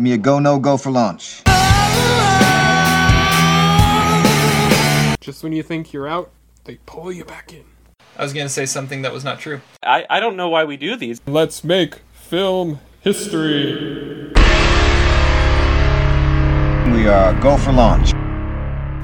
Give me a go, no go for launch. Just when you think you're out, they pull you back in. I was gonna say something that was not true. I, I don't know why we do these. Let's make film history. We are go for launch.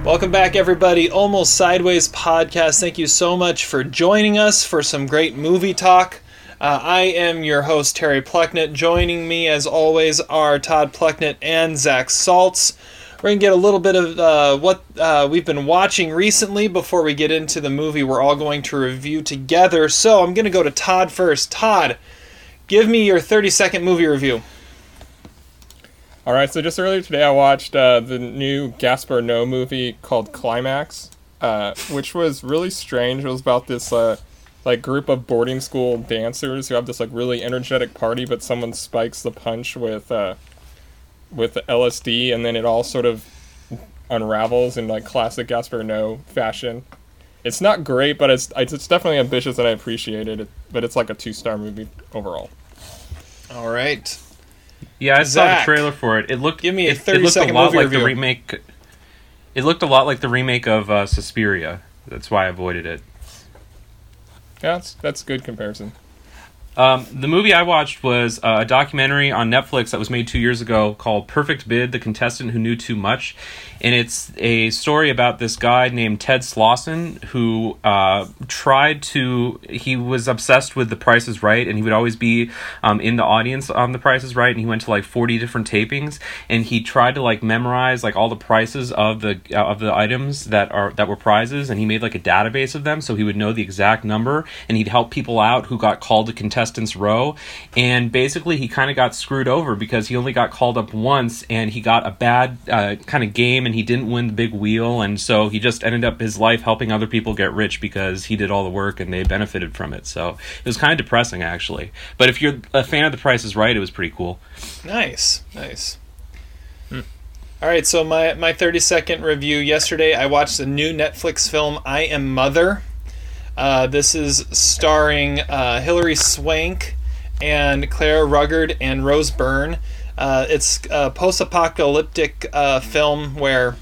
Welcome back, everybody. Almost Sideways podcast. Thank you so much for joining us for some great movie talk. Uh, I am your host, Terry Plucknett. Joining me, as always, are Todd Plucknett and Zach Saltz. We're going to get a little bit of uh, what uh, we've been watching recently before we get into the movie we're all going to review together. So I'm going to go to Todd first. Todd, give me your 30 second movie review. All right, so just earlier today, I watched uh, the new Gaspar Noé movie called Climax, uh, which was really strange. It was about this uh, like group of boarding school dancers who have this like really energetic party, but someone spikes the punch with uh, with LSD, and then it all sort of unravels in like classic Gaspar Noé fashion. It's not great, but it's it's definitely ambitious, and I appreciate it. But it's like a two star movie overall. All right. Yeah, I saw the trailer for it. It looked give me a it, 30 it looked a lot like review. the remake. It looked a lot like the remake of uh, Suspiria. That's why I avoided it. Yeah, that's that's good comparison. Um, the movie I watched was uh, a documentary on Netflix that was made two years ago called Perfect Bid The Contestant Who Knew Too Much. And it's a story about this guy named Ted Slauson who uh, tried to, he was obsessed with The Price is Right and he would always be um, in the audience on The Price is Right. And he went to like 40 different tapings and he tried to like memorize like all the prices of the uh, of the items that are that were prizes and he made like a database of them so he would know the exact number and he'd help people out who got called to contestants row and basically he kind of got screwed over because he only got called up once and he got a bad uh, kind of game and he didn't win the big wheel and so he just ended up his life helping other people get rich because he did all the work and they benefited from it. So it was kind of depressing actually. But if you're a fan of the price is right it was pretty cool. Nice, nice. All right, so my my 30 second review. Yesterday, I watched the new Netflix film I Am Mother. Uh, this is starring uh, Hilary Swank and Clara Rugaard and Rose Byrne. Uh, it's a post-apocalyptic uh, film where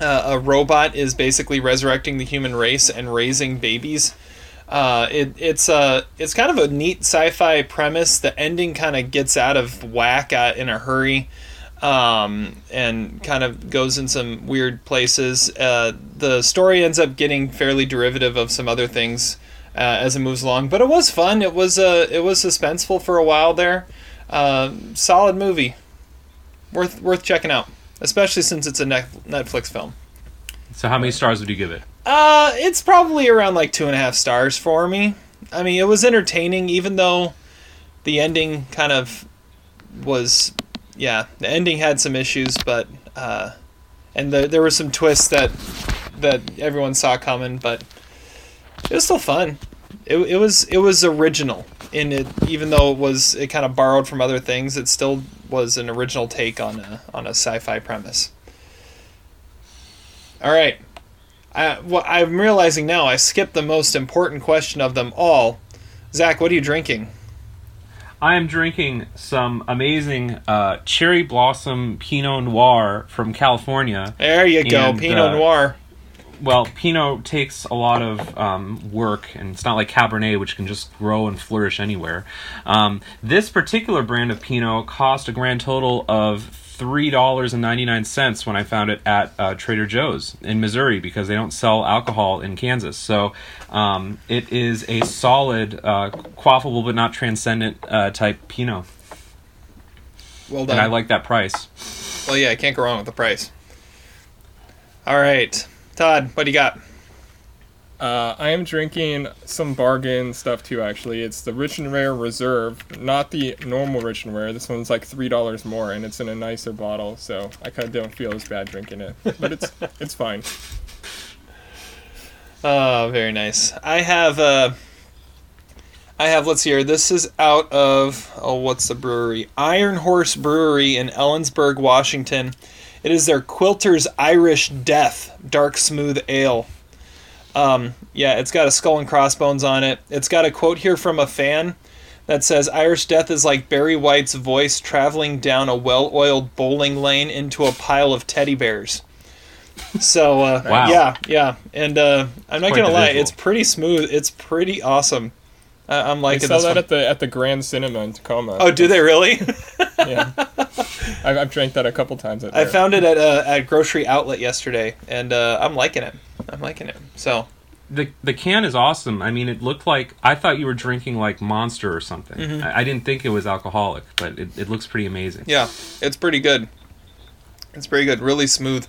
uh, a robot is basically resurrecting the human race and raising babies. It, it's a it's kind of a neat sci-fi premise. The ending kind of gets out of whack in a hurry, um, and kind of goes in some weird places. Uh, the story ends up getting fairly derivative of some other things uh, as it moves along, but it was fun. It was uh, it was suspenseful for a while there. Uh, solid movie, worth worth checking out, especially since it's a Netflix film. so how many stars would you give it Uh, it's probably around like two and a half stars for me. I mean, it was entertaining, even though the ending kind of was, yeah, the ending had some issues, but uh, and the, there were some twists that that everyone saw coming, but it was still fun. It, it was it was original in it, even though it was it kind of borrowed from other things. It still was an original take on a on a sci-fi premise. All right. I, what I'm realizing now, I skipped the most important question of them all. Zach, what are you drinking? I am drinking some amazing uh, cherry blossom Pinot Noir from California. There you go, And, Pinot uh, Noir. Well, Pinot takes a lot of um, work, and it's not like Cabernet, which can just grow and flourish anywhere. Um, this particular brand of Pinot cost a grand total of three dollars and ninety nine cents when I found it at uh, Trader Joe's in Missouri because they don't sell alcohol in Kansas. So um, it is a solid, uh, quaffable but not transcendent uh, type Pinot, Well done. and I like that price. well, yeah, I can't go wrong with the price. All right, Todd, what do you got? Uh, I am drinking some bargain stuff too. Actually, it's the Rich and Rare Reserve, not the normal Rich and Rare. This one's like three dollars more, and it's in a nicer bottle, so I kind of don't feel as bad drinking it. But it's it's fine. Oh, very nice. I have uh I have let's see here. This is out of oh what's the brewery? Iron Horse Brewery in Ellensburg, Washington. It is their Quilter's Irish Death Dark Smooth Ale. Um, yeah, it's got a skull and crossbones on it. It's got a quote here from a fan that says Irish Death is like Barry White's voice traveling down a well-oiled bowling lane into a pile of teddy bears. So uh, Wow. yeah, yeah, and uh, I'm not gonna lie, visual. it's pretty smooth. It's pretty awesome. Uh, I'm They liking sell that one. at the at the Grand Cinema in Tacoma. Oh, do they really? yeah. I've, I've drank that a couple times. At I found it at a at grocery outlet yesterday, and uh, I'm liking it. I'm liking it. So the the can is awesome. I mean, it looked like I thought you were drinking like Monster or something. Mm-hmm. I, I didn't think it was alcoholic, but it, it looks pretty amazing. yeah, it's pretty good. It's pretty good. Really smooth.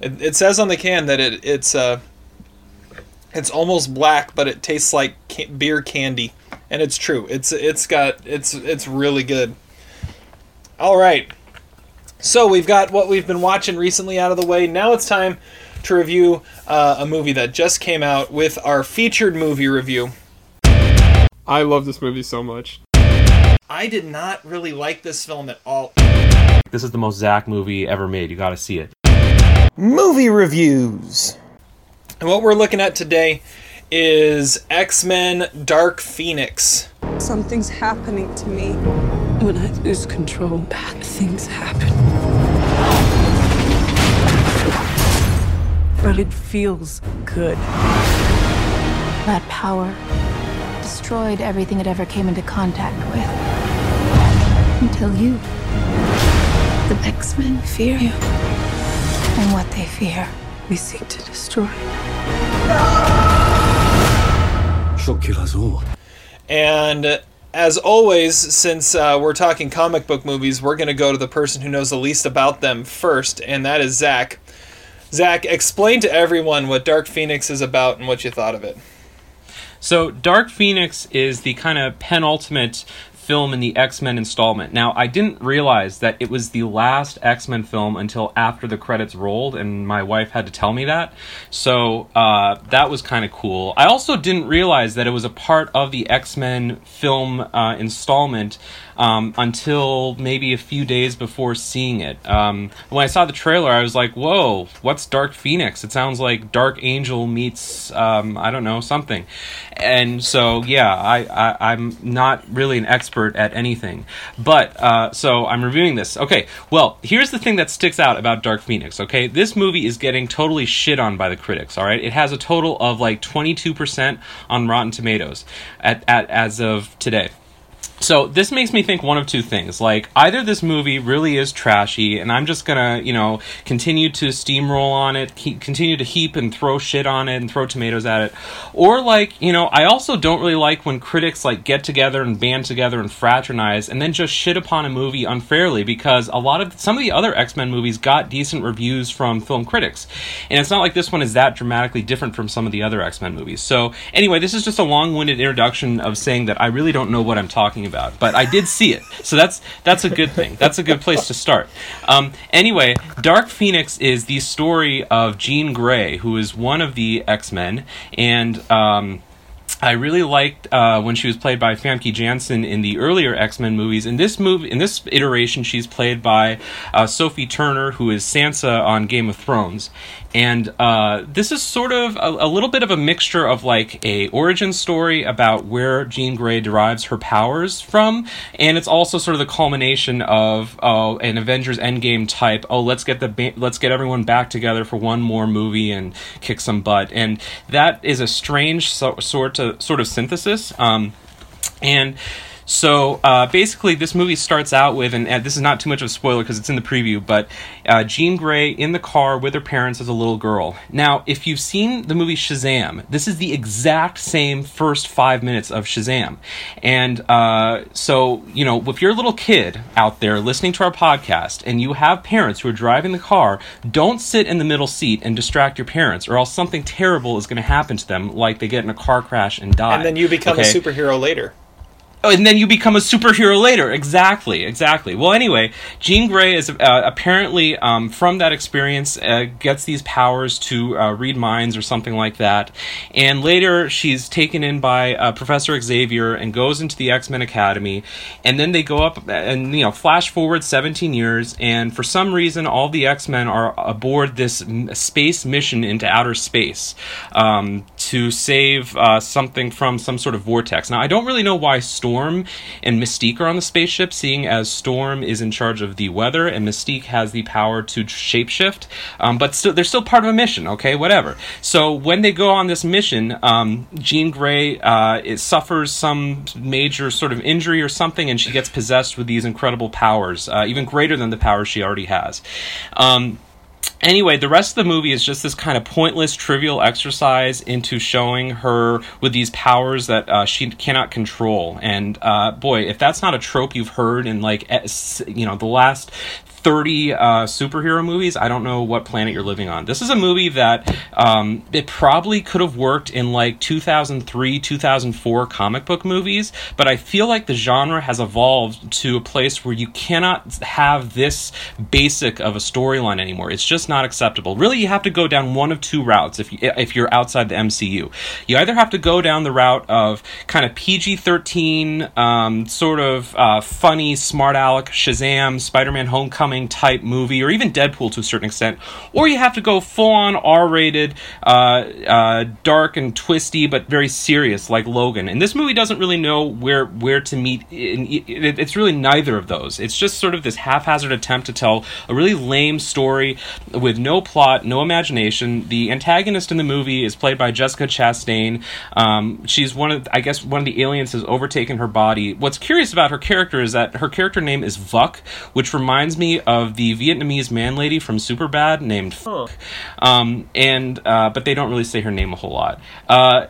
It, it says on the can that it it's uh it's almost black, but it tastes like ca- beer candy, and it's true. It's it's got it's it's really good. All right. So we've got what we've been watching recently out of the way. Now it's time to review uh, a movie that just came out with our featured movie review. I love this movie so much. I did not really like this film at all. This is the most Zach movie ever made. You got to see it. Movie reviews. And what we're looking at today is X Men Dark Phoenix. Something's happening to me. When I lose control, bad things happen. But it feels good. That power destroyed everything it ever came into contact with. Until you. The X-Men fear you. And what they fear. We seek to destroy. She'll kill us all. And as always, since uh, we're talking comic book movies, we're going to go to the person who knows the least about them first, and that is Zach. Zach, explain to everyone what Dark Phoenix is about and what you thought of it. So, Dark Phoenix is the kind of penultimate film in the X Men installment. Now, I didn't realize that it was the last X Men film until after the credits rolled, and my wife had to tell me that. So, uh, that was kind of cool. I also didn't realize that it was a part of the X Men film uh, installment. Um, until maybe a few days before seeing it. Um, when I saw the trailer, I was like, "Whoa, what's Dark Phoenix?" It sounds like Dark Angel meets um, I don't know something. And so, yeah, I, I I'm not really an expert at anything, but uh, so I'm reviewing this. Okay, well, here's the thing that sticks out about Dark Phoenix. Okay, this movie is getting totally shit on by the critics. All right, it has a total of like 22% on Rotten Tomatoes at, at as of today. So this makes me think one of two things. Like either this movie really is trashy, and I'm just gonna, you know, continue to steamroll on it, keep, continue to heap and throw shit on it and throw tomatoes at it, or like, you know, I also don't really like when critics like get together and band together and fraternize and then just shit upon a movie unfairly because a lot of some of the other X Men movies got decent reviews from film critics, and it's not like this one is that dramatically different from some of the other X Men movies. So anyway, this is just a long-winded introduction of saying that I really don't know what I'm talking about, but I did see it, so that's that's a good thing. That's a good place to start. Um, anyway, Dark Phoenix is the story of Jean Grey, who is one of the X Men, and um, I really liked uh, when she was played by Famke Janssen in the earlier X Men movies. In this movie, in this iteration, she's played by uh, Sophie Turner, who is Sansa on Game of Thrones. And uh, this is sort of a, a little bit of a mixture of like a origin story about where Jean Grey derives her powers from, and it's also sort of the culmination of uh, an Avengers Endgame type. Oh, let's get the ba- let's get everyone back together for one more movie and kick some butt. And that is a strange so, sort of sort of synthesis. Um, and so uh, basically, this movie starts out with, and, and this is not too much of a spoiler because it's in the preview, but uh, Jean Grey in the car with her parents as a little girl. Now, if you've seen the movie Shazam, this is the exact same first five minutes of Shazam. And uh, so, you know, if you're a little kid out there listening to our podcast and you have parents who are driving the car, don't sit in the middle seat and distract your parents, or else something terrible is going to happen to them, like they get in a car crash and die. And then you become Okay? a superhero later. Oh, and then you become a superhero later. Exactly, exactly. Well, anyway, Jean Grey is uh, apparently um, from that experience uh, gets these powers to uh, read minds or something like that, and later she's taken in by uh, Professor Xavier and goes into the X Men Academy, and then they go up and you know flash forward 17 years, and for some reason all the X Men are aboard this space mission into outer space um, to save uh, something from some sort of vortex. Now, I don't really know why Storm and Mystique are on the spaceship, seeing as Storm is in charge of the weather and Mystique has the power to shapeshift. Um, but still, they're still part of a mission. Okay, whatever. So when they go on this mission, um, Jean Grey uh, suffers some major sort of injury or something, and she gets possessed with these incredible powers, uh, even greater than the powers she already has. Um, anyway, the rest of the movie is just this kind of pointless, trivial exercise into showing her with these powers that uh, she cannot control. And uh, boy, if that's not a trope you've heard in like you know the last 30 uh, superhero movies, I don't know what planet you're living on. This is a movie that um, it probably could have worked in like 2003, 2004 comic book movies, but I feel like the genre has evolved to a place where you cannot have this basic of a storyline anymore. It's just not acceptable. Really, you have to go down one of two routes if you, if you're outside the MCU. You either have to go down the route of kind of PG-13, um, sort of uh, funny, smart aleck, Shazam, Spider-Man: Homecoming type movie, or even Deadpool to a certain extent, or you have to go full on R rated, uh, uh, dark and twisty, but very serious like Logan. And this movie doesn't really know where where to meet. It's really neither of those. It's just sort of this haphazard attempt to tell a really lame story with no plot, no imagination. The antagonist in the movie is played by Jessica Chastain. Um, she's one of, I guess, one of the aliens has overtaken her body. What's curious about her character is that her character name is Vuk, which reminds me of the Vietnamese man lady from Superbad named Phuc. Um, and uh, but they don't really say her name a whole lot. Uh,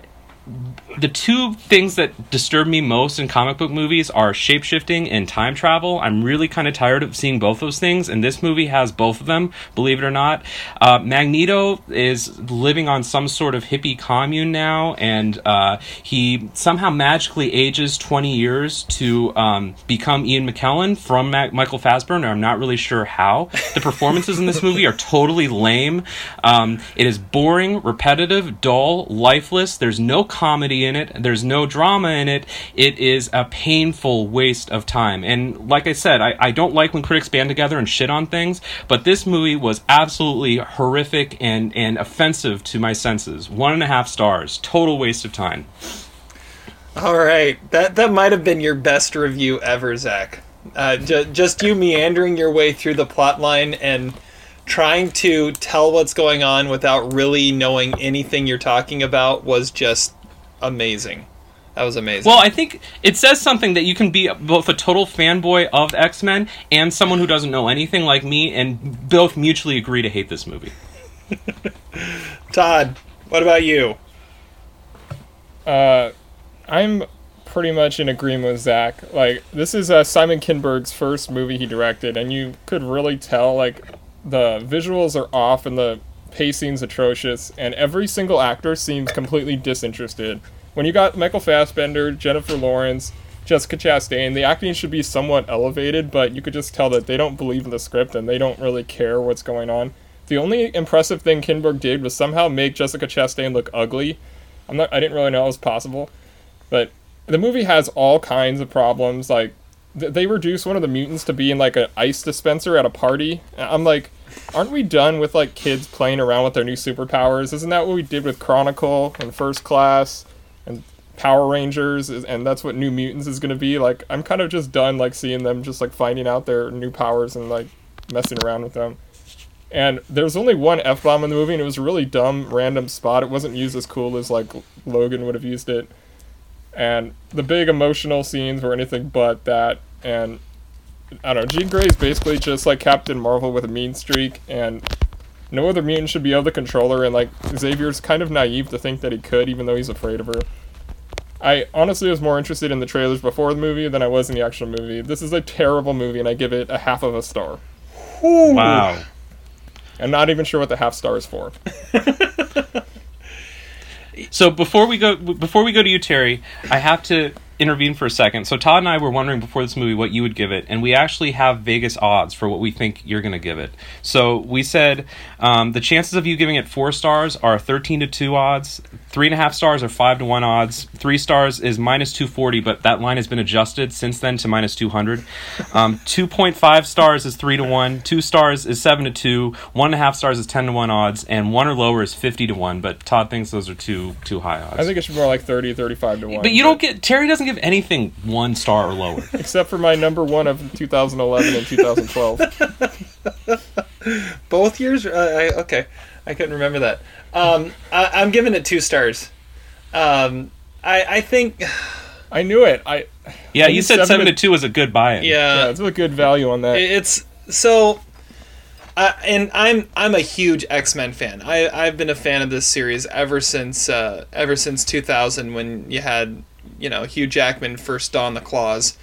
the two things that disturb me most in comic book movies are shapeshifting and time travel. I'm really kind of tired of seeing both those things, and this movie has both of them, believe it or not. Uh, Magneto is living on some sort of hippie commune now, and uh, he somehow magically ages 20 years to um, become Ian McKellen from Michael Fassbender. I'm not really sure how. The performances in this movie are totally lame. Um, it is boring, repetitive, dull, lifeless. There's no comedy in it. There's no drama in it. It is a painful waste of time. And like I said, I, I don't like when critics band together and shit on things, but this movie was absolutely horrific and, and offensive to my senses. One and a half stars. Total waste of time. All right. That, that might have been your best review ever, Zach. Uh, ju- just you meandering your way through the plot line and trying to tell what's going on without really knowing anything you're talking about was just amazing. That was amazing. Well, I think it says something that you can be both a total fanboy of X Men and someone who doesn't know anything like me, and both mutually agree to hate this movie. Todd, what about you? Uh, I'm pretty much in agreement with Zach. Like, this is uh, Simon Kinberg's first movie he directed, and you could really tell, like, the visuals are off and the pacing's atrocious, and every single actor seems completely disinterested. When you got Michael Fassbender, Jennifer Lawrence, Jessica Chastain, the acting should be somewhat elevated, but you could just tell that they don't believe in the script and they don't really care what's going on. The only impressive thing Kinberg did was somehow make Jessica Chastain look ugly. I'm not I didn't really know it was possible. But the movie has all kinds of problems like they reduce one of the mutants to being like an ice dispenser at a party. I'm like aren't we done with like kids playing around with their new superpowers? Isn't that what we did with Chronicle and First Class and Power Rangers? And that's what New Mutants is going to be. Like, I'm kind of just done like seeing them just like finding out their new powers and like messing around with them. And there's only one F bomb in the movie, and it was a really dumb, random spot. It wasn't used as cool as like Logan would have used it. And the big emotional scenes were anything but that. And I don't know. Jean Grey is basically just like Captain Marvel with a mean streak, and no other mutant should be able to control her. And like Xavier's kind of naive to think that he could, even though he's afraid of her. I honestly was more interested in the trailers before the movie than I was in the actual movie. This is a terrible movie, and I give it a half of a star. Wow. I'm not even sure what the half star is for. So before we go before we go to you, Terry, I have to intervene for a second. So Todd and I were wondering before this movie what you would give it, and we actually have Vegas odds for what we think you're going to give it. So we said um, the chances of you giving it four stars are thirteen to two odds. Three and a half stars are five to one odds. Three stars is minus two forty, but that line has been adjusted since then to minus two hundred. Um, two point five stars is three to one. Two stars is seven to two. One and a half stars is ten to one odds, and one or lower is fifty to one. But Todd thinks those are too too high odds. I think it should be more like 30, 35 to 1. But you don't get Terry doesn't give anything one star or lower. Except for my number one of 2011 and 2012. Both years? Uh, I, okay, I couldn't remember that. Um, I, I'm giving it two stars. Um, I, I think, I knew it. I Yeah, I you said seven seven to- to two was a good buy-in. yeah, yeah, it's a good value on that. it's so. Uh, and I'm I'm a huge X Men fan. I I've been a fan of this series ever since uh, ever since 2000 when you had you know Hugh Jackman first don the claws.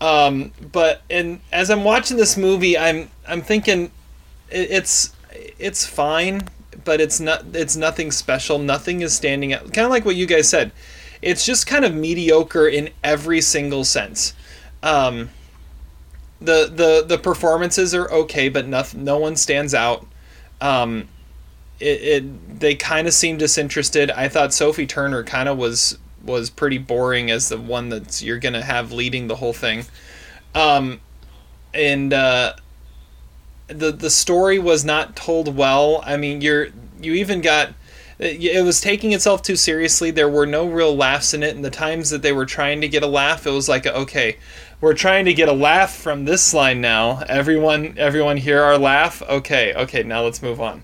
Um, but and as I'm watching this movie, I'm I'm thinking it, it's it's fine, but it's not it's nothing special. Nothing is standing out. Kind of like what you guys said. It's just kind of mediocre in every single sense. Um, the the the performances are okay, but nothing, no one stands out. Um, it, it they kind of seem disinterested. I thought Sophie Turner kind of was was pretty boring as the one that you're gonna have leading the whole thing. Um, and uh, the the story was not told well. I mean, you're you even got it was taking itself too seriously. There were no real laughs in it, and the times that they were trying to get a laugh, it was like, okay, we're trying to get a laugh from this line now. Everyone, everyone, hear our laugh. Okay, okay, now let's move on.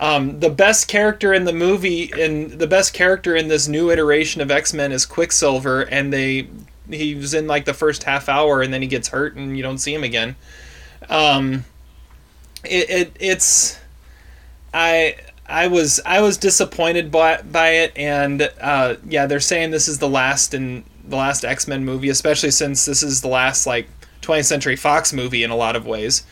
Um, the best character in the movie, in the best character in this new iteration of X Men is Quicksilver, and they he was in like the first half hour, and then he gets hurt, and you don't see him again. Um, it, it it's I I was I was disappointed by by it, and uh, yeah, they're saying this is the last in the last X Men movie, especially since this is the last like 20th Century Fox movie in a lot of ways,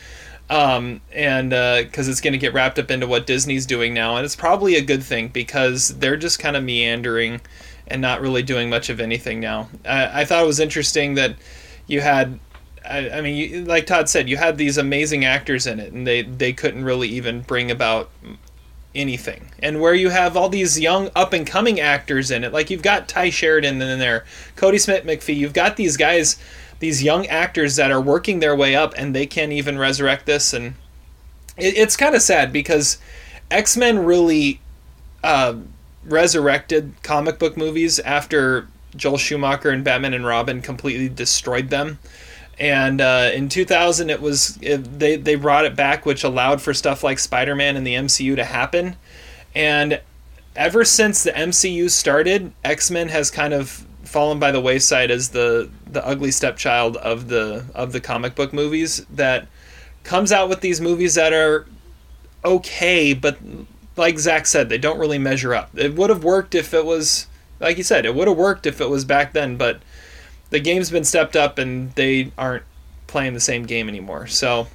um, and because it's going to get wrapped up into what Disney's doing now, and it's probably a good thing because they're just kind of meandering and not really doing much of anything now. I, I thought it was interesting that you had I, I mean, you, like Todd said, you had these amazing actors in it, and they they couldn't really even bring about anything. And where you have all these young up and coming actors in it, like you've got Tye Sheridan in there, Kodi Smit-McPhee, you've got these guys, these young actors that are working their way up, and they can't even resurrect this, and it, it's kind of sad because X Men really uh, resurrected comic book movies after Joel Schumacher and Batman and Robin completely destroyed them. And uh, in 2000, it was it, they they brought it back, which allowed for stuff like Spider-Man and the MCU to happen. And ever since the MCU started, X-Men has kind of fallen by the wayside as the the ugly stepchild of the of the comic book movies that comes out with these movies that are okay, but like Zach said, they don't really measure up. It would have worked if it was like you said, it would have worked if it was back then, but the game's been stepped up and they aren't playing the same game anymore. So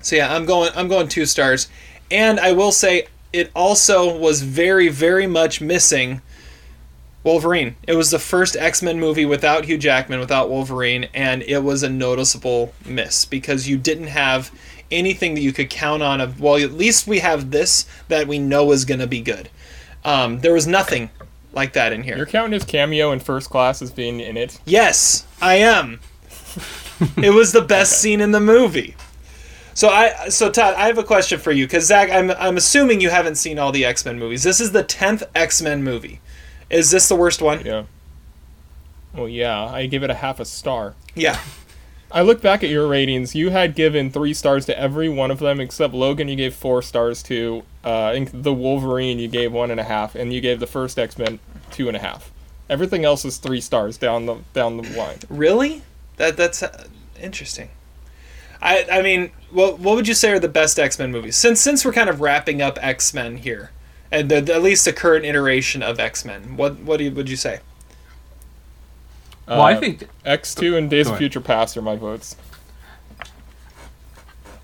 so yeah, I'm going I'm going 2 stars. And I will say it also was very very much missing Wolverine. It was the first X-Men movie without Hugh Jackman, without Wolverine, and it was a noticeable miss because you didn't have anything that you could count on of well, at least we have this that we know is going to be good. Um, there was nothing like that in here. You're counting his cameo in First Class as being in it. Yes, I am. it was the best scene in the movie. So I, so Todd, I have a question for you because Zach, I'm, I'm assuming you haven't seen all the X Men movies. This is the tenth X Men movie. Is this the worst one? Yeah. Well, yeah, I give it a half a star. Yeah. I look back at your ratings. You had given three stars to every one of them except Logan. You gave four stars to. Uh, the Wolverine you gave one and a half, and you gave the first X Men two and a half. Everything else is three stars down the down the line. Really? That that's uh, interesting. I I mean, what what would you say are the best X Men movies? Since since we're kind of wrapping up X Men here, and the, the- at least the current iteration of X Men, what what do you, would you say? Well, I Uh, think X two and Days of. Future Past are my votes.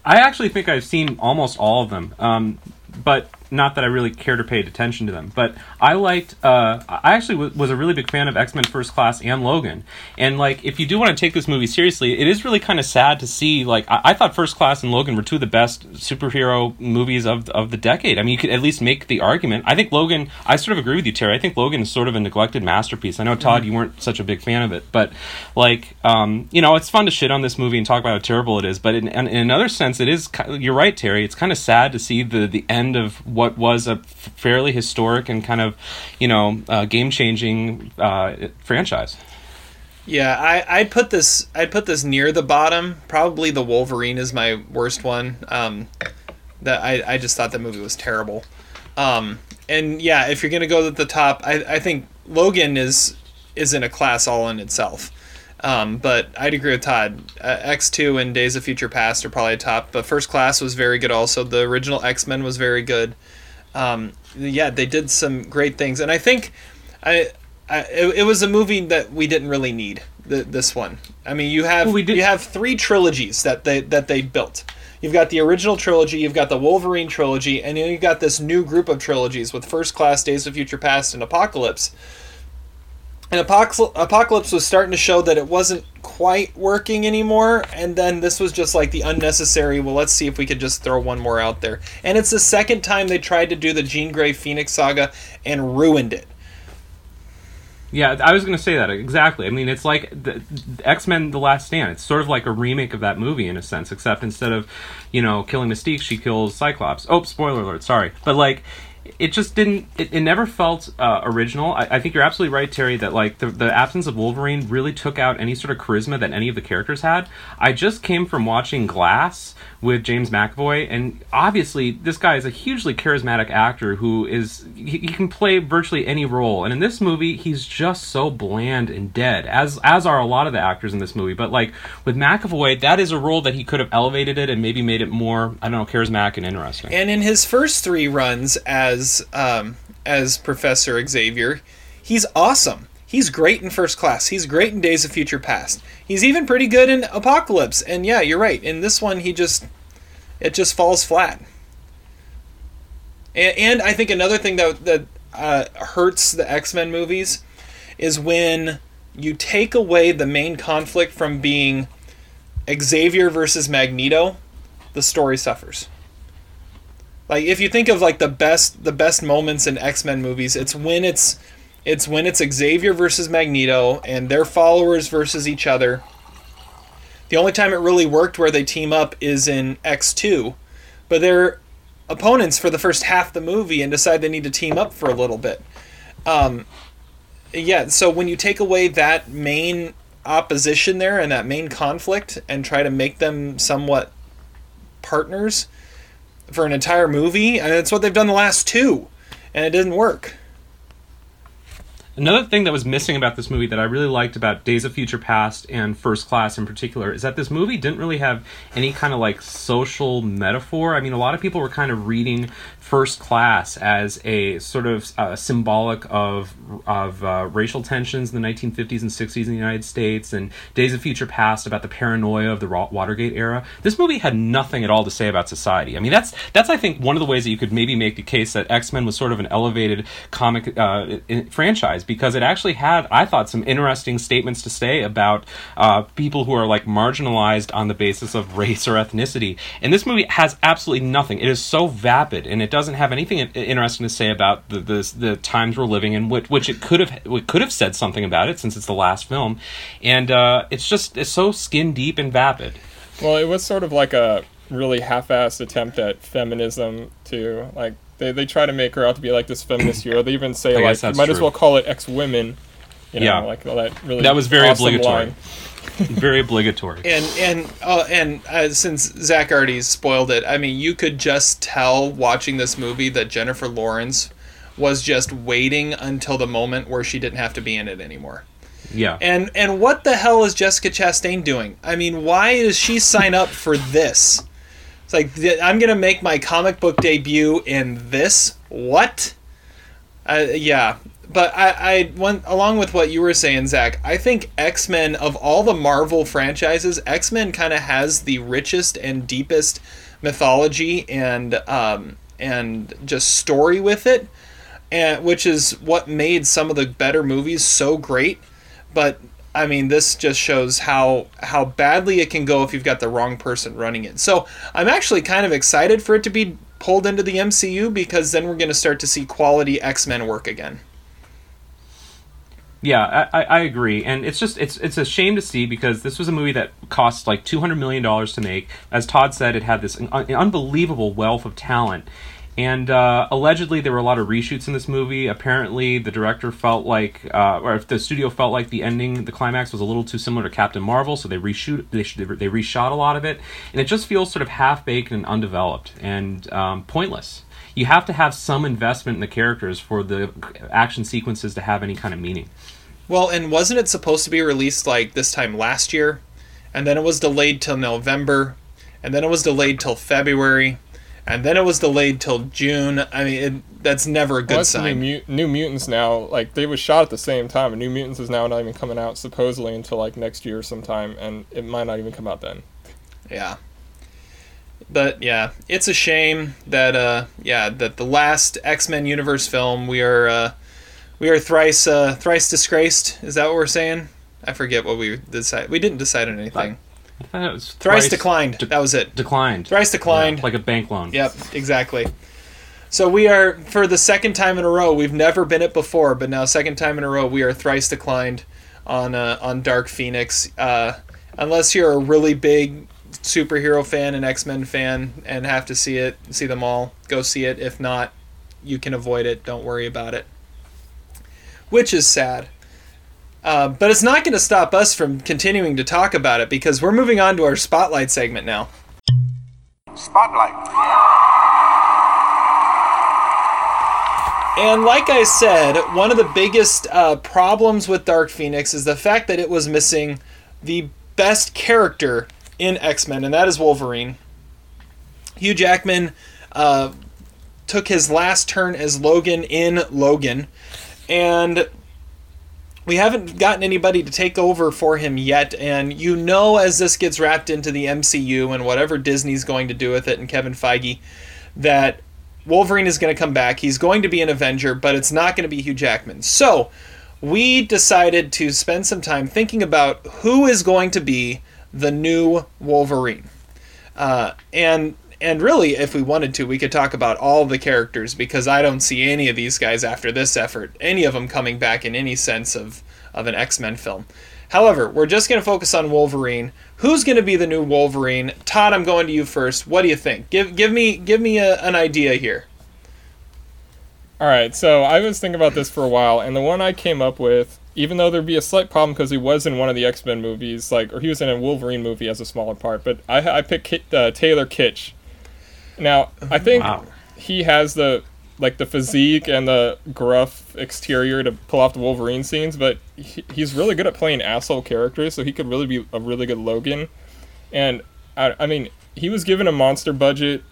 I actually think I've seen almost all of them. Um, but not that I really cared or paid attention to them, but I liked. Uh, I actually w- was a really big fan of X Men First Class and Logan. And like, if you do want to take this movie seriously, it is really kind of sad to see. Like, I-, I thought First Class and Logan were two of the best superhero movies of of the decade. I mean, you could at least make the argument. I think Logan. I sort of agree with you, Terry. I think Logan is sort of a neglected masterpiece. I know Todd, you weren't such a big fan of it, but like, um, you know, it's fun to shit on this movie and talk about how terrible it is. But in, in another sense, it is. You're right, Terry. It's kind of sad to see the the end of what was a fairly historic and kind of, you know, uh, game changing uh, franchise. Yeah, I I'd put this I'd put this near the bottom. Probably the Wolverine is my worst one. Um, that I I just thought the movie was terrible. Um, and yeah, if you're gonna go at the top, I I think Logan is is in a class all in itself. Um, but I'd agree with Todd. Uh, X2 and Days of Future Past are probably top, but First Class was very good also. The original X Men was very good. Um, yeah, they did some great things, and I think I, I it, it was a movie that we didn't really need. The, this one, I mean, you have Well, we you have three trilogies that they that they built. You've got the original trilogy, you've got the Wolverine trilogy, and then you've got this new group of trilogies with First Class, Days of Future Past, and Apocalypse. And Apocalypse, was starting to show that it wasn't quite working anymore, and then this was just like the unnecessary. Well, let's see if we could just throw one more out there. And it's the second time they tried to do the Jean Grey Phoenix saga and ruined it. Yeah, I was going to say that exactly. I mean, it's like X Men: The Last Stand. It's sort of like a remake of that movie in a sense, except instead of, you know, killing Mystique, she kills Cyclops. Oh, spoiler alert! Sorry, but like, it just didn't. It, it never felt uh, original. I, I think you're absolutely right, Terry. That like the the absence of Wolverine really took out any sort of charisma that any of the characters had. I just came from watching Glass with James McAvoy, and obviously this guy is a hugely charismatic actor who is he, he can play virtually any role. And in this movie, he's just so bland and dead, as as are a lot of the actors in this movie. But like with McAvoy, that is a role that he could have elevated it and maybe made it more I don't know charismatic and interesting. And in his first three runs as um, as Professor Xavier, he's awesome. He's great in First Class. He's great in Days of Future Past. He's even pretty good in Apocalypse. And yeah, you're right. In this one, he just it just falls flat. And, and I think another thing that that uh, hurts the X Men movies is when you take away the main conflict from being Xavier versus Magneto, the story suffers. Like if you think of like the best the best moments in X-Men movies, it's when it's it's when it's Xavier versus Magneto and their followers versus each other. The only time it really worked where they team up is in X2, but they're opponents for the first half the movie and decide they need to team up for a little bit. Um, yeah, so when you take away that main opposition there and that main conflict and try to make them somewhat partners for an entire movie, and that's what they've done the last two, and it didn't work. Another thing that was missing about this movie that I really liked about Days of Future Past and First Class in particular is that this movie didn't really have any kind of like social metaphor. I mean, a lot of people were kind of reading First Class as a sort of uh, symbolic of of uh, racial tensions in the 1950s and 60s in the United States, and Days of Future Past about the paranoia of the Watergate era. This movie had nothing at all to say about society. I mean, that's that's I think one of the ways that you could maybe make the case that X Men was sort of an elevated comic uh, franchise because it actually had, I thought, some interesting statements to say about uh, people who are like marginalized on the basis of race or ethnicity. And this movie has absolutely nothing. It is so vapid, and it doesn't have anything interesting to say about the the, the times we're living in, which, which it could have it could have said something about it since it's the last film, and uh, it's just it's so skin deep and vapid. Well, it was sort of like a really half-assed attempt at feminism too. Like they, they try to make her out to be like this feminist hero. They even say like you that's might as well call it X women. You know, Yeah. like all that really That was very awesome obligatory. line. Very obligatory. And and uh, and uh, since Zach already spoiled it, I mean, you could just tell watching this movie that Jennifer Lawrence was just waiting until the moment where she didn't have to be in it anymore. Yeah. And and what the hell is Jessica Chastain doing? I mean, why does she sign up for this? It's like I'm gonna make my comic book debut in this. What? Uh, yeah, but I, I went along with what you were saying, Zach. I think X Men of all the Marvel franchises, X Men kind of has the richest and deepest mythology and um, and just story with it, and which is what made some of the better movies so great. But I mean, this just shows how how badly it can go if you've got the wrong person running it. So I'm actually kind of excited for it to be pulled into the MCU because then we're going to start to see quality X Men work again. Yeah, I, I agree, and it's just it's it's a shame to see because this was a movie that cost like two hundred million dollars to make. As Todd said, it had this un- unbelievable wealth of talent, and uh, allegedly there were a lot of reshoots in this movie. Apparently, the director felt like, uh, or if the studio felt like the ending, the climax was a little too similar to Captain Marvel, so they reshoot they they reshot a lot of it, and it just feels sort of half baked and undeveloped and um, pointless you have to have some investment in the characters for the action sequences to have any kind of meaning. Well, and wasn't it supposed to be released like this time last year? And then it was delayed till November, and then it was delayed till February, and then it was delayed till June. I mean, it, that's never a good Well, sign. New, Mut- New Mutants now, like they was shot at the same time, and New Mutants is now not even coming out supposedly until like next year sometime, and it might not even come out then. Yeah. But yeah, it's a shame that uh yeah, that the last X-Men universe film we are uh we are thrice uh thrice disgraced. Is that what we're saying? I forget what we decided. We didn't decide on anything. It was Thrice declined. That was it. Declined. Thrice declined. Yeah, like a bank loan. Yep, exactly. So we are for the second time in a row. We've never been it before, but now second time in a row we are thrice declined on uh, on Dark Phoenix. Uh, unless you're a really big superhero fan and X Men fan and have to see it, see them all, go see it. If not, you can avoid it. Don't worry about it. Which is sad. Uh, but it's not going to stop us from continuing to talk about it because we're moving on to our spotlight segment now. Spotlight. And like I said, one of the biggest uh, problems with Dark Phoenix is the fact that it was missing the best character in X Men, and that is Wolverine. Hugh Jackman uh, took his last turn as Logan in Logan, and we haven't gotten anybody to take over for him yet. And you know, as this gets wrapped into the MCU and whatever Disney's going to do with it, and Kevin Feige, that Wolverine is going to come back. He's going to be an Avenger, but it's not going to be Hugh Jackman. So we decided to spend some time thinking about who is going to be the new Wolverine. Uh, and and really, if we wanted to, we could talk about all the characters because I don't see any of these guys after this effort, any of them coming back in any sense of, of an X Men film. However, we're just going to focus on Wolverine. Who's going to be the new Wolverine? Todd, I'm going to you first. What do you think? Give give me give me a, an idea here. All right, so I was thinking about this for a while, and the one I came up with, even though there'd be a slight problem because he was in one of the X Men movies, like, or he was in a Wolverine movie as a smaller part, but I, I picked Kit, uh, Taylor Kitsch. Now, I think Wow. he has the like the physique and the gruff exterior to pull off the Wolverine scenes, but he, he's really good at playing asshole characters, so he could really be a really good Logan. And I, I mean, he was given a monster budget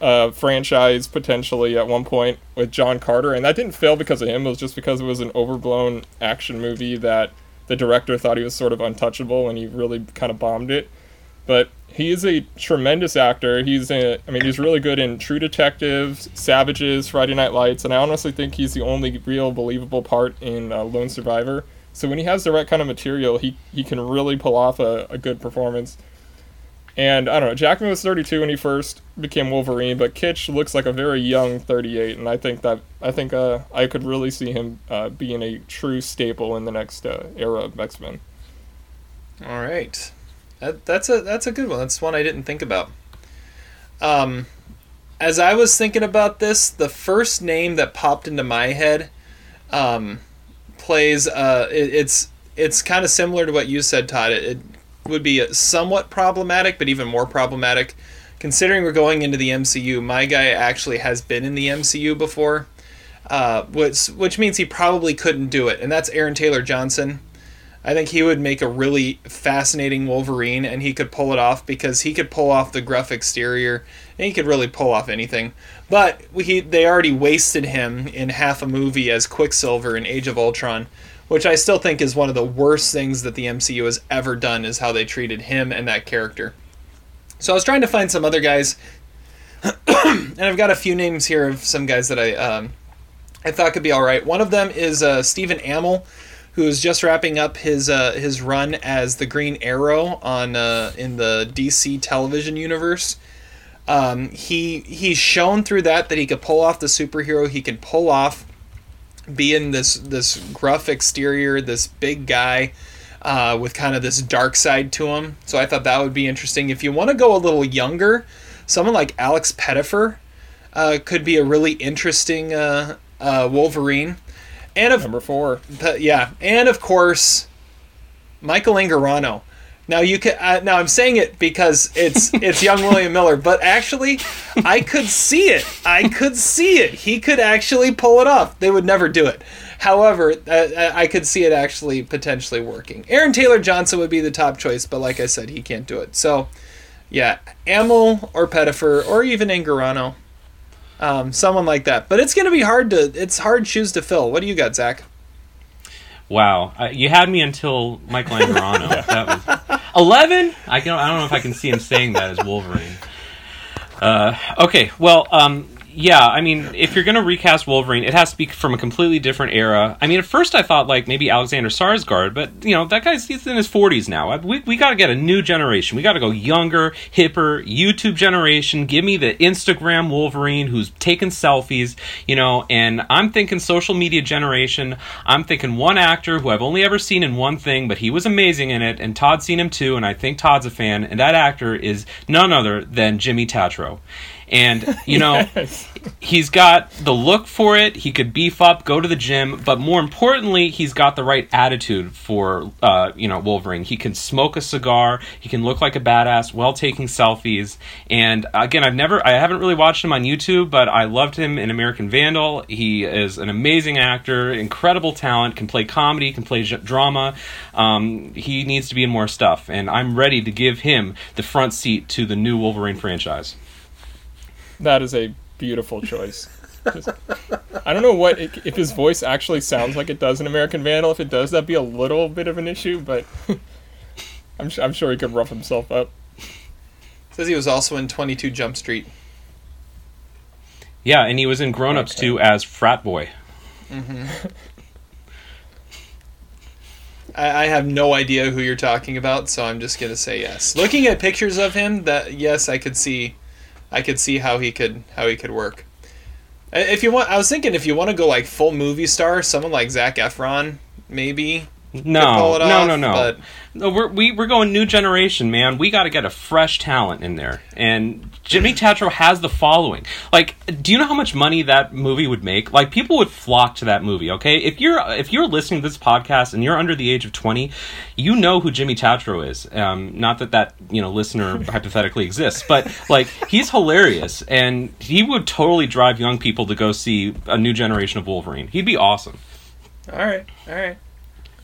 uh, franchise potentially at one point with John Carter, and that didn't fail because of him. It was just because it was an overblown action movie that the director thought he was sort of untouchable, and he really kind of bombed it. But he is a tremendous actor. He's a, I mean, he's really good in True Detective, Savages, Friday Night Lights, and I honestly think he's the only real believable part in uh, Lone Survivor. So when he has the right kind of material, he he can really pull off a, a good performance. And I don't know, Jackman was 32 when he first became Wolverine, but Kitsch looks like a very young 38, and I think that I think uh, I could really see him uh, being a true staple in the next uh, era of X Men. All right, that, that's a that's a good one. That's one I didn't think about. Um, as I was thinking about this, the first name that popped into my head, um, plays. Uh, it, it's it's kind of similar to what you said, Todd. It, it would be somewhat problematic, but even more problematic, considering we're going into the MCU. My guy actually has been in the MCU before, uh, which which means he probably couldn't do it, and that's Aaron Taylor Johnson. I think he would make a really fascinating Wolverine, and he could pull it off because he could pull off the gruff exterior, and he could really pull off anything. But he, they already wasted him in half a movie as Quicksilver in Age of Ultron, which I still think is one of the worst things that the MCU has ever done, is how they treated him and that character. So I was trying to find some other guys and I've got a few names here of some guys that I um, I thought could be all right. One of them is uh, Stephen Amell, who is just wrapping up his uh, his run as the Green Arrow on uh, in the DC television universe. Um, he he's shown through that that he could pull off the superhero. He could pull off being this this gruff exterior, this big guy uh, with kind of this dark side to him. So I thought that would be interesting. If you want to go a little younger, someone like Alex Pettyfer uh, could be a really interesting uh, uh, Wolverine. And of Number four. but, yeah, and of course, Michael Angarano. Now you can. Uh, now I'm saying it because it's it's young William Miller, but actually, I could see it. I could see it. He could actually pull it off. They would never do it. However, uh, I could see it actually potentially working. Aaron Taylor Johnson would be the top choice, but like I said, he can't do it. So, yeah, Amell or Pettyfer or even Angarano, um, someone like that. But it's going to be hard to. It's hard shoes to fill. What do you got, Zach? Wow, uh, you had me until Michael Angarano. that was eleven. I can. I don't know if I can see him saying that as Wolverine. Uh, okay, well, um, yeah. I mean, if you're gonna recast Wolverine, it has to be from a completely different era. I mean, at first I thought like maybe Alexander Skarsgård, but you know that guy's he's in his 40s now. We we got to get a new generation. We got to go younger, hipper, YouTube generation. Give me the Instagram Wolverine who's taking selfies, you know. And I'm thinking social media generation. I'm thinking one actor who I've only ever seen in one thing, but he was amazing in it, and Todd's seen him too, and I think Todd's a fan. And that actor is none other than Jimmy Tatro. And you know, he's got the look for it. He could beef up, go to the gym, but more importantly, he's got the right attitude for uh, you know Wolverine. He can smoke a cigar. He can look like a badass while taking selfies. And again, I've never, I haven't really watched him on YouTube, but I loved him in American Vandal. He is an amazing actor, incredible talent, can play comedy, can play j- drama. Um, he needs to be in more stuff, and I'm ready to give him the front seat to the new Wolverine franchise. That is a beautiful choice. Just- I don't know what if his voice actually sounds like it does in American Vandal. If it does, that'd be a little bit of an issue, but I'm, su- I'm sure he could rough himself up. Says he was also in 22 Jump Street. Yeah, and he was in Grown Ups Okay. too as frat boy. Mm-hmm. I, I have no idea who you're talking about, so I'm just gonna say yes. Looking at pictures of him, that yes, I could see, I could see how he could how he could work. If you want, I was thinking if you want to go like full movie star, someone like Zac Efron, maybe. No, it no, off, no, no. but- No, we're we, we're going new generation, man. We got to get a fresh talent in there, and Jimmy Tatro has the following. Like, do you know how much money that movie would make? Like, people would flock to that movie. Okay, if you're if you're listening to this podcast and you're under the age of twenty, you know who Jimmy Tatro is. Um, not that that you know listener hypothetically exists, but like he's hilarious, and he would totally drive young people to go see a new generation of Wolverine. He'd be awesome. All right, all right.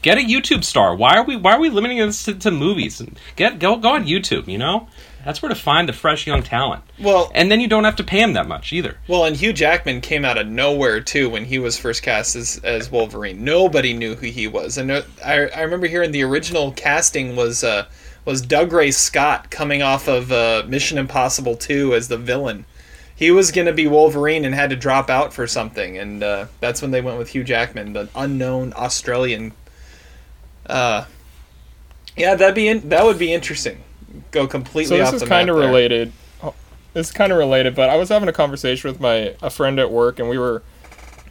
Get a YouTube star. Why are we why are we limiting this to, to movies? Get go go on YouTube. You know, that's where to find the fresh young talent. Well, And then you don't have to pay him that much either. Well, and Hugh Jackman came out of nowhere too when he was first cast as, as Wolverine. Nobody knew who he was, and uh, I, I remember hearing the original casting was uh, was Dougray Scott coming off of uh, Mission Impossible Two as the villain. He was gonna be Wolverine and had to drop out for something, and uh, that's when they went with Hugh Jackman, the unknown Australian. Uh, yeah, that'd be in, that would be interesting. Go completely So this is kind of related. Oh, This is kind of related, but I was having a conversation with my a friend at work, and we were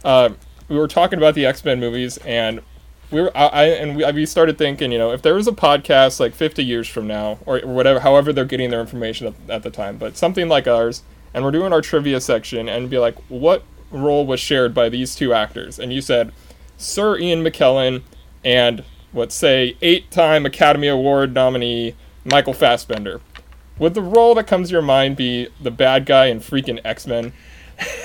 uh, we were talking about the X Men movies, and we were I, I and we, we started thinking, you know, if there was a podcast like 50 years from now, or whatever, however they're getting their information at, at the time, but something like ours, and we're doing our trivia section, and be like, what role was shared by these two actors? And you said Sir Ian McKellen and let's say eight-time Academy Award nominee Michael Fassbender. Would the role that comes to your mind be the bad guy in freaking X Men?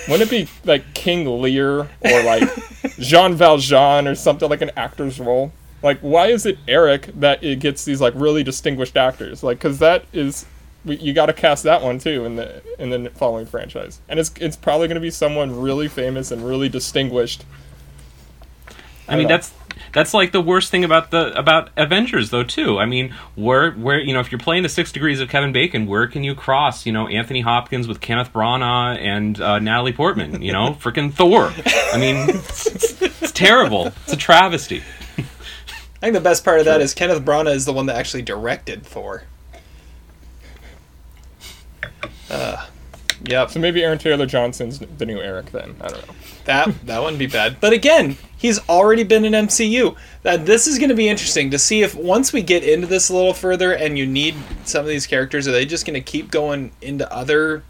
Wouldn't it be like King Lear or like Jean Valjean or something like an actor's role? Like, why is it Eric that it gets these like really distinguished actors? Like, because that is you got to cast that one too in the in the following franchise, and it's it's probably going to be someone really famous and really distinguished. I mean, know. that's That's like the worst thing about the about Avengers, though. Too. I mean, where where you know if you're playing the Six Degrees of Kevin Bacon, where can you cross? You know, Anthony Hopkins with Kenneth Branagh and uh, Natalie Portman. You know, freaking Thor. I mean, it's, it's terrible. It's a travesty. I think the best part of that is Kenneth Branagh is the one that actually directed Thor. Uh, yep. So maybe Aaron Taylor Johnson's the new Eric then. I don't know. That that wouldn't be bad. But again, he's already been in MCU. That this is going to be interesting to see if once we get into this a little further and you need some of these characters, are they just going to keep going into other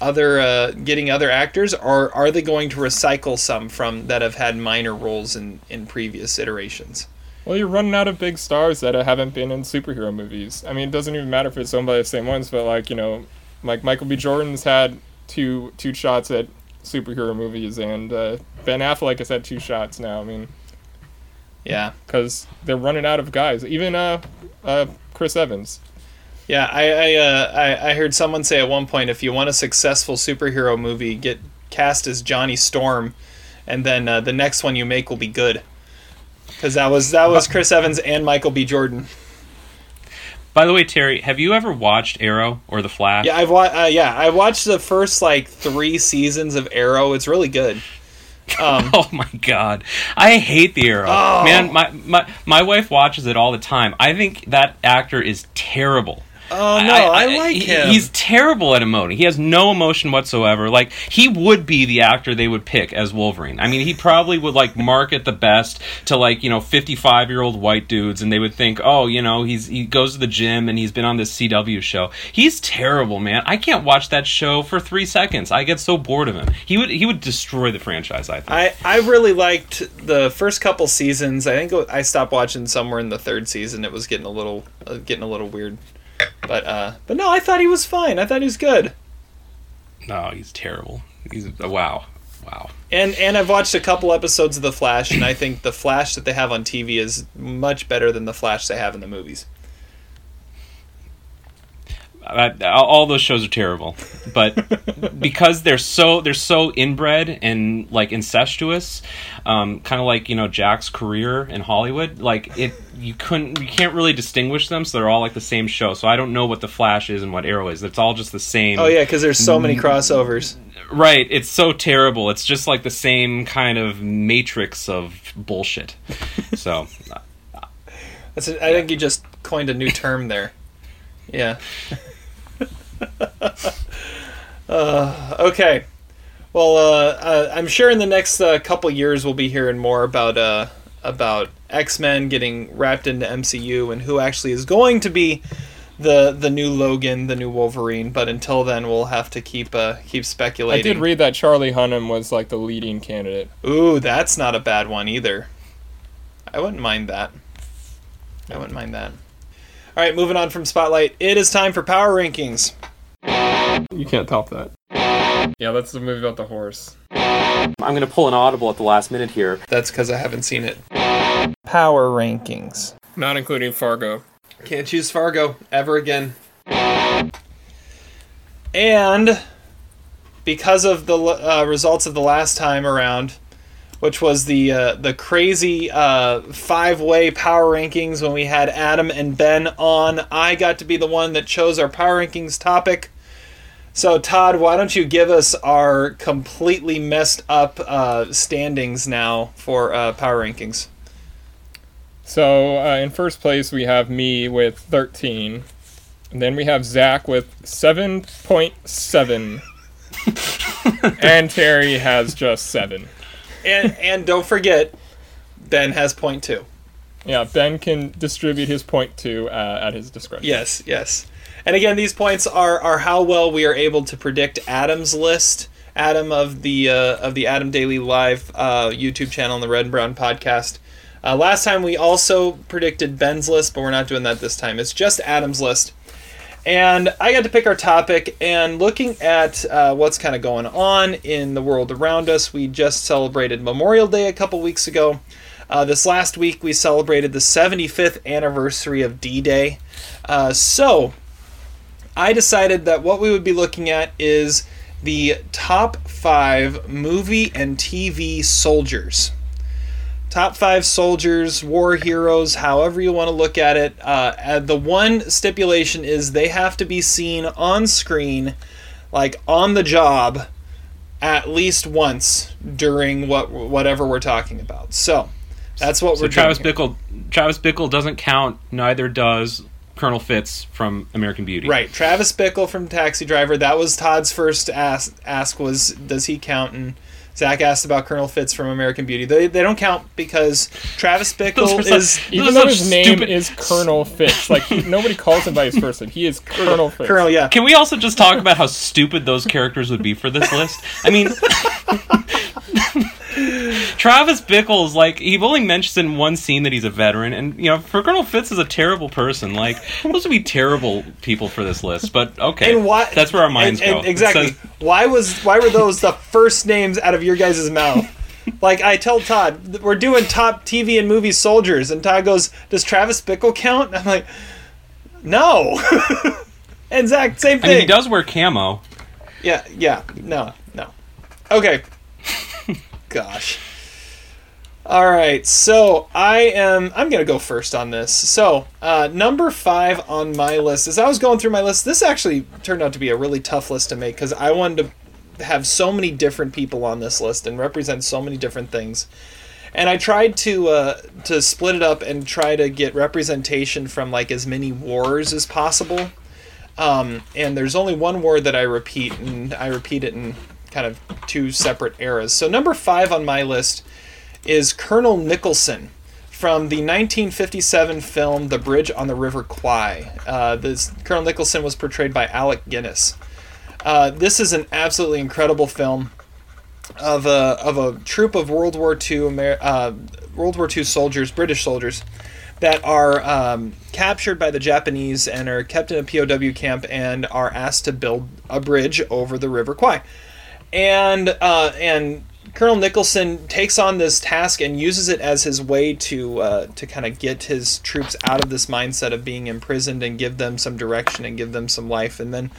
other uh, getting other actors, or are they going to recycle some from that have had minor roles in in previous iterations? Well, you're running out of big stars that haven't been in superhero movies. I mean, it doesn't even matter if it's owned by the same ones, but like you know, like Michael B. Jordan's had two two shots at superhero movies, and uh, Ben Affleck has had two shots now. I mean, Yeah. because they're running out of guys. Even uh, uh, Chris Evans. Yeah, I I, uh, I I heard someone say at one point, if you want a successful superhero movie, get cast as Johnny Storm, and then uh, the next one you make will be good. Because that was that was Chris Evans and Michael B. Jordan. By the way, Terry, have you ever watched Arrow or The Flash? Yeah, I've wa- uh, yeah I watched the first like three seasons of Arrow. It's really good. Um, Oh my god, I hate the Arrow. Oh. Man, my, my my wife watches it all the time. I think that actor is terrible. Oh no, I, like he- him. He's terrible at emoting. He has no emotion whatsoever. Like he would be the actor they would pick as Wolverine. I mean, he probably would like market the best to like you know fifty five year old white dudes, and they would think, oh, you know, he's he goes to the gym and he's been on this CW show. He's terrible, man. I can't watch that show for three seconds. I get so bored of him. He would he would destroy the franchise. I think. I, I really liked the first couple seasons. I think I stopped watching somewhere in the third season. It was getting a little uh, getting a little weird. But uh, but no, I thought he was fine. I thought he was good. no, he's terrible. He's wow, wow. And and I've watched a couple episodes of The Flash, and I think the Flash that they have on TV is much better than the Flash they have in the movies. Uh, all those shows are terrible, but because they're so they're so inbred and like incestuous, um, kind of like you know Jack's career in Hollywood. Like it, you couldn't, you can't really distinguish them. So they're all like the same show. So I don't know what the Flash is and what Arrow is. It's all just the same. Oh yeah, because there's so many crossovers. right. It's so terrible. It's just like the same kind of matrix of bullshit. So That's a, I think you just coined a new term there. Yeah. uh, okay. Well, uh, uh, I'm sure in the next uh, couple years we'll be hearing more about uh, about X Men getting wrapped into MCU and who actually is going to be the the new Logan, the new Wolverine. But until then, we'll have to keep uh, keep speculating. I did read that Charlie Hunnam was like the leading candidate. Ooh, that's not a bad one either. I wouldn't mind that. I wouldn't mind that. All right, moving on from Spotlight. It is time for Power Rankings. You can't top that. Yeah, that's the movie about the horse. I'm gonna pull an audible at the last minute here. That's because I haven't seen it. Power Rankings. Not including Fargo. Can't choose Fargo ever again. And because of the uh, results of the last time around, which was the uh, the crazy uh, five way power rankings when we had Adam and Ben on, I got to be the one that chose our power rankings topic. So Todd, why don't you give us our completely messed up uh, standings now for uh, power rankings? So uh, in first place we have me with 13, and then we have Zach with 7.7, and Terry has just seven. And and don't forget, Ben has point two. Yeah, Ben can distribute his point two uh, at his discretion. Yes, yes. And again, these points are are how well we are able to predict Adam's list. Adam of the uh, of the Adam Daily Live uh, YouTube channel and the Red and Brown podcast. Uh, last time we also predicted Ben's list, but we're not doing that this time. It's just Adam's list. And I got to pick our topic, and looking at uh, what's kind of going on in the world around us, we just celebrated Memorial Day a couple weeks ago. Uh, this last week, we celebrated the 75th anniversary of D Day. Uh, so, I decided that what we would be looking at is the top five movie and TV soldiers. Top five soldiers, war heroes, however you want to look at it. Uh, the one stipulation is they have to be seen on screen, like on the job, at least once during what whatever we're talking about. So that's what So we're Travis doing. Bickle, Travis Bickle doesn't count. Neither does Colonel Fitts from American Beauty. Right, Travis Bickle from Taxi Driver. That was Todd's first ask. Ask was, does he count? And Zach asked about Colonel Fitts from American Beauty. They, they don't count because Travis Those Bickle are such- is Even though are his name is Colonel Fitts, like he, nobody calls him by his first name. He is Colonel Fitts. Colonel. Yeah, Can we also just talk about how stupid those characters would be for this list? I mean, Travis Bickles, like, he only mentions in one scene that he's a veteran, and, you know, for Colonel Fitts is a terrible person. Like, those would be terrible people for this list, but okay. and why? That's where our minds and- go. and exactly. Says- why was why were those the first names out of your guys' mouth? Like I tell Todd, we're doing top TV and movie soldiers, and Todd goes, "Does Travis Bickle count?" I'm like, "No." and Zach, same I thing. mean, he does wear camo. Yeah, yeah, no, no. Okay. Gosh. All right, so I am. I'm gonna go first on this. So, uh, number five on my list. As I was going through my list, this actually turned out to be a really tough list to make because I wanted to have so many different people on this list and represent so many different things. And I tried to uh, to split it up and try to get representation from like as many wars as possible. Um, and there's only one word that I repeat, and I repeat it in kind of two separate eras. So number five on my list is Colonel Nicholson from the 1957 film The Bridge on the River Kwai. Uh, this Colonel Nicholson was portrayed by Alec Guinness. Uh, this is an absolutely incredible film of a of a troop of World War II Amer- uh, World War II soldiers, British soldiers, that are um, captured by the Japanese and are kept in a POW camp and are asked to build a bridge over the River Kwai, and uh, and Colonel Nicholson takes on this task and uses it as his way to uh, to kind of get his troops out of this mindset of being imprisoned and give them some direction and give them some life. And then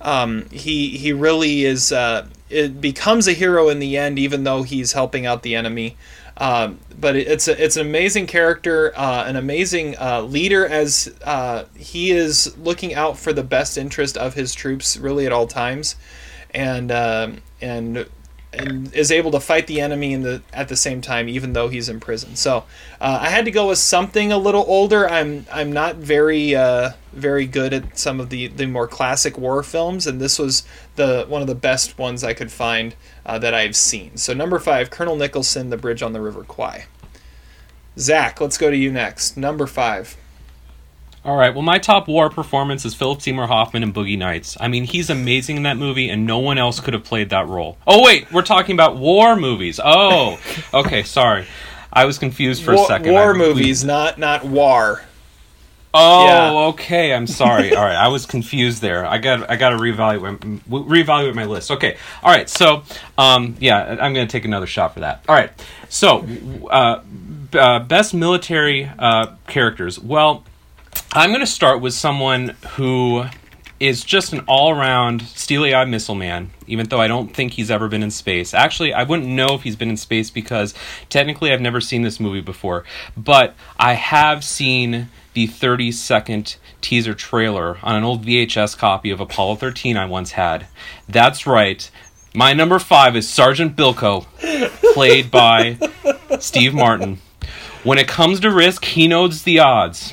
um, he he really is uh, it becomes a hero in the end, even though he's helping out the enemy. Um, but it- it's a, it's an amazing character, uh, an amazing uh, leader as uh, he is looking out for the best interest of his troops really at all times, and um and and is able to fight the enemy in the at the same time, even though he's in prison. So uh, I had to go with something a little older. I'm I'm not very uh, very good at some of the the more classic war films, and this was the one of the best ones I could find uh, that I've seen. So number five, Colonel Nicholson, The Bridge on the River Kwai. Zach, let's go to you next. Number five. All right. Well, my top war performance is Philip Seymour Hoffman in Boogie Nights. I mean, he's amazing in that movie, and no one else could have played that role. Oh wait, we're talking about war movies. Oh, okay. Sorry, I was confused for war, a second. war I- movies, not not war. Oh, Yeah. okay. I'm sorry. All right, I was confused there. I got I got to reevaluate reevaluate my list. Okay. All right. So, um, yeah, I'm going to take another shot for that. All right. So, uh, b- uh, best military uh, characters. Well, I'm going to start with someone who is just an all-around steely-eyed missile man even though i don't think he's ever been in space. Actually i wouldn't know if he's been in space because technically i've never seen this movie before but i have seen the 30 second teaser trailer on an old vhs copy of apollo 13 i once had. That's right. My number five is sergeant bilko played by steve martin. When it comes to risk he knows the odds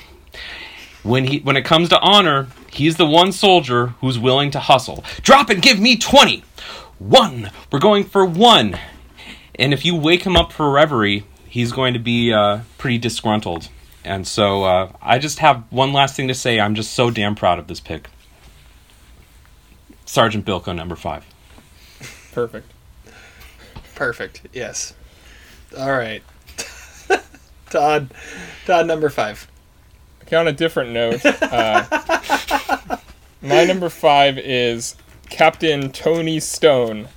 when he when it comes to honor, he's the one soldier who's willing to hustle. Drop and give me 20. 1. We're going for 1. And if you wake him up for reverie, he's going to be uh, pretty disgruntled. And so uh, I just have one last thing to say. I'm just so damn proud of this pick. Sergeant Bilko, number 5. Perfect. Perfect. Yes. All right. Todd. Todd number five. Okay, on a different note, uh, my number five is Captain Tony Stone,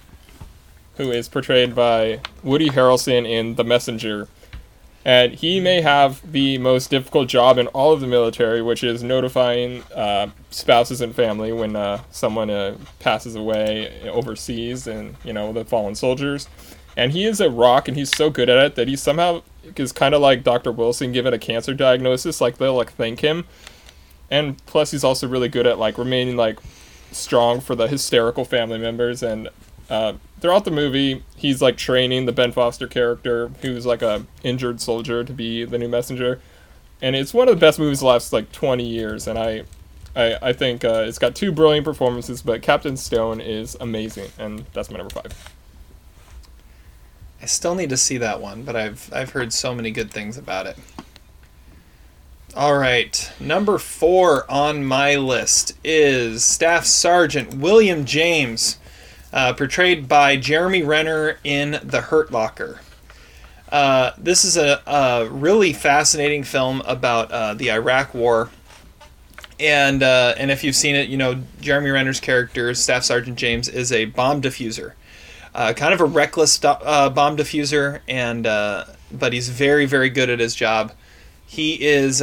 who is portrayed by Woody Harrelson in The Messenger. And he may have the most difficult job in all of the military, which is notifying uh, spouses and family when uh, someone uh, passes away overseas and, you know, the fallen soldiers. And he is a rock, and he's so good at it that he somehow is kind of like Dr. Wilson given a cancer diagnosis. Like, they'll, like, thank him. And plus, he's also really good at, like, remaining, like, strong for the hysterical family members and uh, throughout the movie, he's like training the Ben Foster character, who's like a injured soldier, to be the new messenger, and it's one of the best movies the last like 20 years. And I, I, I think uh, it's got two brilliant performances, but Captain Stone is amazing, and that's my number five. I still need to see that one, but I've I've heard so many good things about it. All right, number four on my list is Staff Sergeant William James uh, portrayed by Jeremy Renner in The Hurt Locker. Uh, this is a, a, really fascinating film about uh, the Iraq War. And, uh, and if you've seen it, you know, Jeremy Renner's character, Staff Sergeant James, is a bomb diffuser. Uh, kind of a reckless do- uh, bomb diffuser, and, but he's very, very good at his job. He is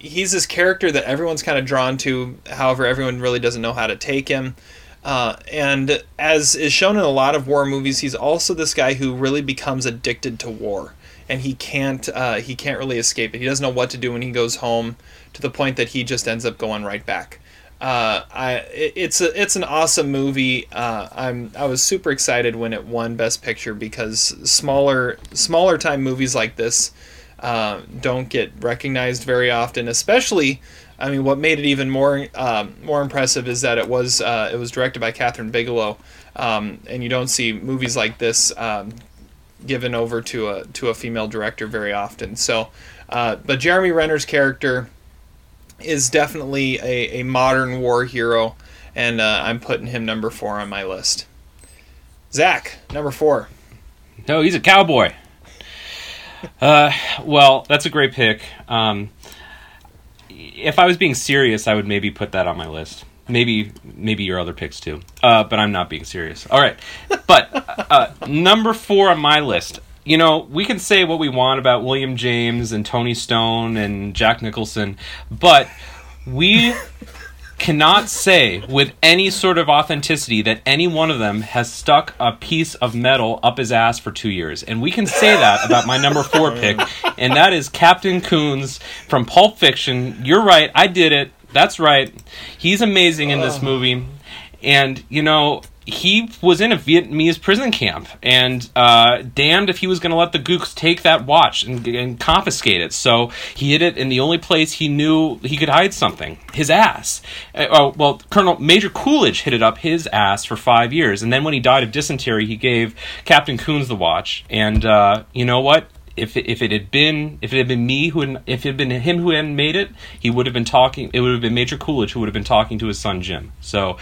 he's this character that everyone's kind of drawn to. However, everyone really doesn't know how to take him. Uh, and as is shown in a lot of war movies, he's also this guy who really becomes addicted to war, and he can't uh, he can't really escape it. He doesn't know what to do when he goes home, to the point that he just ends up going right back. Uh, I it, it's a it's an awesome movie. Uh, I'm I was super excited when it won Best Picture because smaller smaller time movies like this uh, don't get recognized very often, especially I mean, what made it even more um, more impressive is that it was uh, it was directed by Kathryn Bigelow, um, and you don't see movies like this um, given over to a to a female director very often. So, uh, but Jeremy Renner's character is definitely a, a modern war hero, and uh, I'm putting him number four on my list. Zach, number four. No, he's a cowboy. Uh, well, that's a great pick. Um, if I was being serious, I would maybe put that on my list. Maybe maybe your other picks too. Uh, but I'm not being serious. All right. But uh, number four on my list. You know, we can say what we want about William James and Tony Stone and Jack Nicholson, but we cannot say with any sort of authenticity that any one of them has stuck a piece of metal up his ass for two years. And we can say that about my number four pick, and that is Captain Koons from Pulp Fiction. You're right, I did it. That's right. He's amazing in this oh. movie. And, you know, he was in a Vietnamese prison camp, and uh, damned if he was going to let the Gooks take that watch and, and, confiscate it. So he hid it in the only place he knew he could hide something his ass. Uh, oh, well, Colonel Major Coolidge hid it up his ass for five years, and then when he died of dysentery, he gave Captain Koons the watch. And uh, you know what? If it, if it had been if it had been me who had, if it had been him who hadn't made it, he would have been talking. It would have been Major Coolidge who would have been talking to his son Jim. So,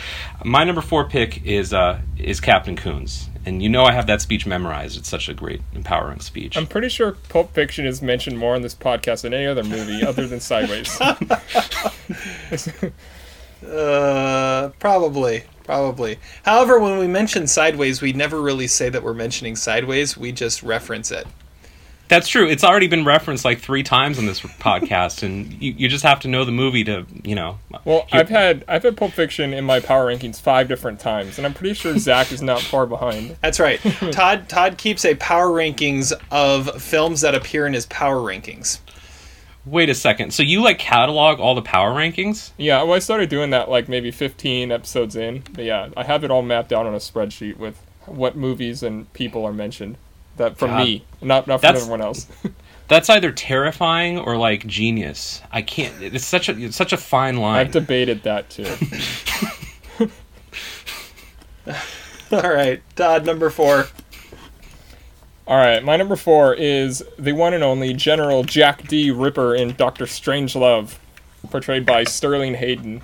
my number four pick is uh, is Captain Koons, and you know I have that speech memorized. It's such a great, empowering speech. I'm pretty sure Pulp Fiction is mentioned more in this podcast than any other movie other than Sideways. uh, probably. Probably. However, when we mention Sideways, we never really say that we're mentioning Sideways. We just reference it. That's true. It's already been referenced like three times on this podcast, and you, you just have to know the movie to, you know. Well, hear. I've had I've had Pulp Fiction in my power rankings five different times, and I'm pretty sure Zach is not far behind. That's right. Todd Todd keeps a power rankings of films that appear in his power rankings. Wait a second. So you like catalog all the power rankings? Yeah. Well, I started doing that like maybe 15 episodes in. But yeah, I have it all mapped out on a spreadsheet with what movies and people are mentioned. That from God. me, not not from that's, everyone else. that's either terrifying or like genius. I can't. It's such a it's such a fine line. I've debated that too. All right, Todd, number four. All right, my number four is the one and only General Jack D. Ripper in Doctor Strangelove, portrayed by Sterling Hayden.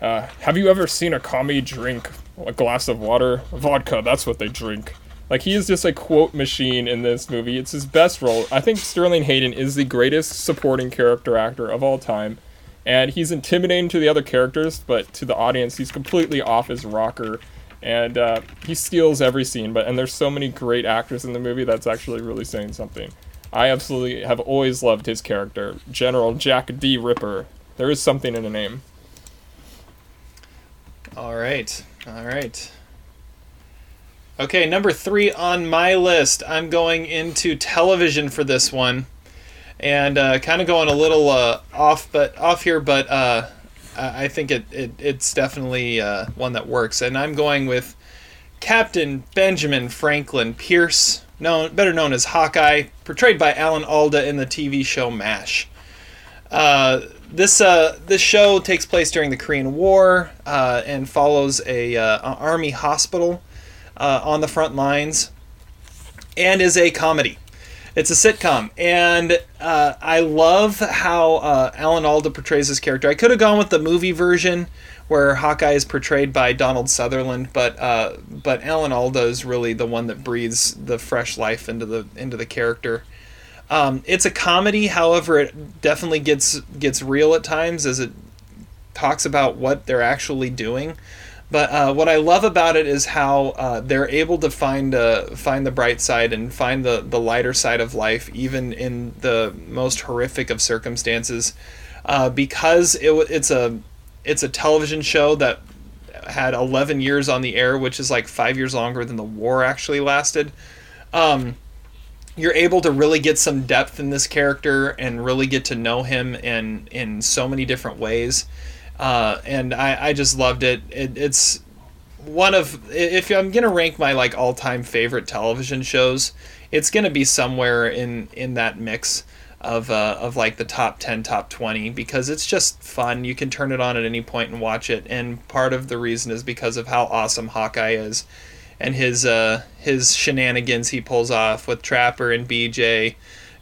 Uh, have you ever seen a commie drink a glass of water? Vodka, that's what they drink. Like he is just a quote machine in this movie. It's his best role. I think Sterling Hayden is the greatest supporting character actor of all time. And he's intimidating to the other characters, but to the audience, he's completely off his rocker. And uh, he steals every scene. But and there's so many great actors in the movie that's actually really saying something. I absolutely have always loved his character, General Jack D. Ripper. There is something in the name. All right. All right. Okay, number three on my list. I'm going into television for this one, and uh, kind of going a little uh, off, but off here. But uh, I think it, it it's definitely uh, one that works, and I'm going with Captain Benjamin Franklin Pierce, known better known as Hawkeye, portrayed by Alan Alda in the TV show MASH. Uh, this uh, this show takes place during the Korean War and follows a army hospital uh, on the front lines, and is a comedy. It's a sitcom, and uh, I love how uh, Alan Alda portrays his character. I could have gone with the movie version where Hawkeye is portrayed by Donald Sutherland, but uh, but Alan Alda is really the one that breathes the fresh life into the into the character. Um, it's a comedy, however, it definitely gets gets real at times as it talks about what they're actually doing. But uh, what I love about it is how uh, they're able to find uh, find the bright side and find the, the lighter side of life, even in the most horrific of circumstances, uh, because it, it's a it's a television show that had 11 years on the air, which is like five years longer than the war actually lasted. Um, you're able to really get some depth in this character and really get to know him in in so many different ways. Uh, and I, I just loved it. it. It's one of if I'm gonna rank my like all time favorite television shows, it's gonna be somewhere in in that mix of uh, of like the top ten, top twenty because it's just fun. You can turn it on at any point and watch it. And part of the reason is because of how awesome Hawkeye is and his uh, his shenanigans he pulls off with Trapper and BJ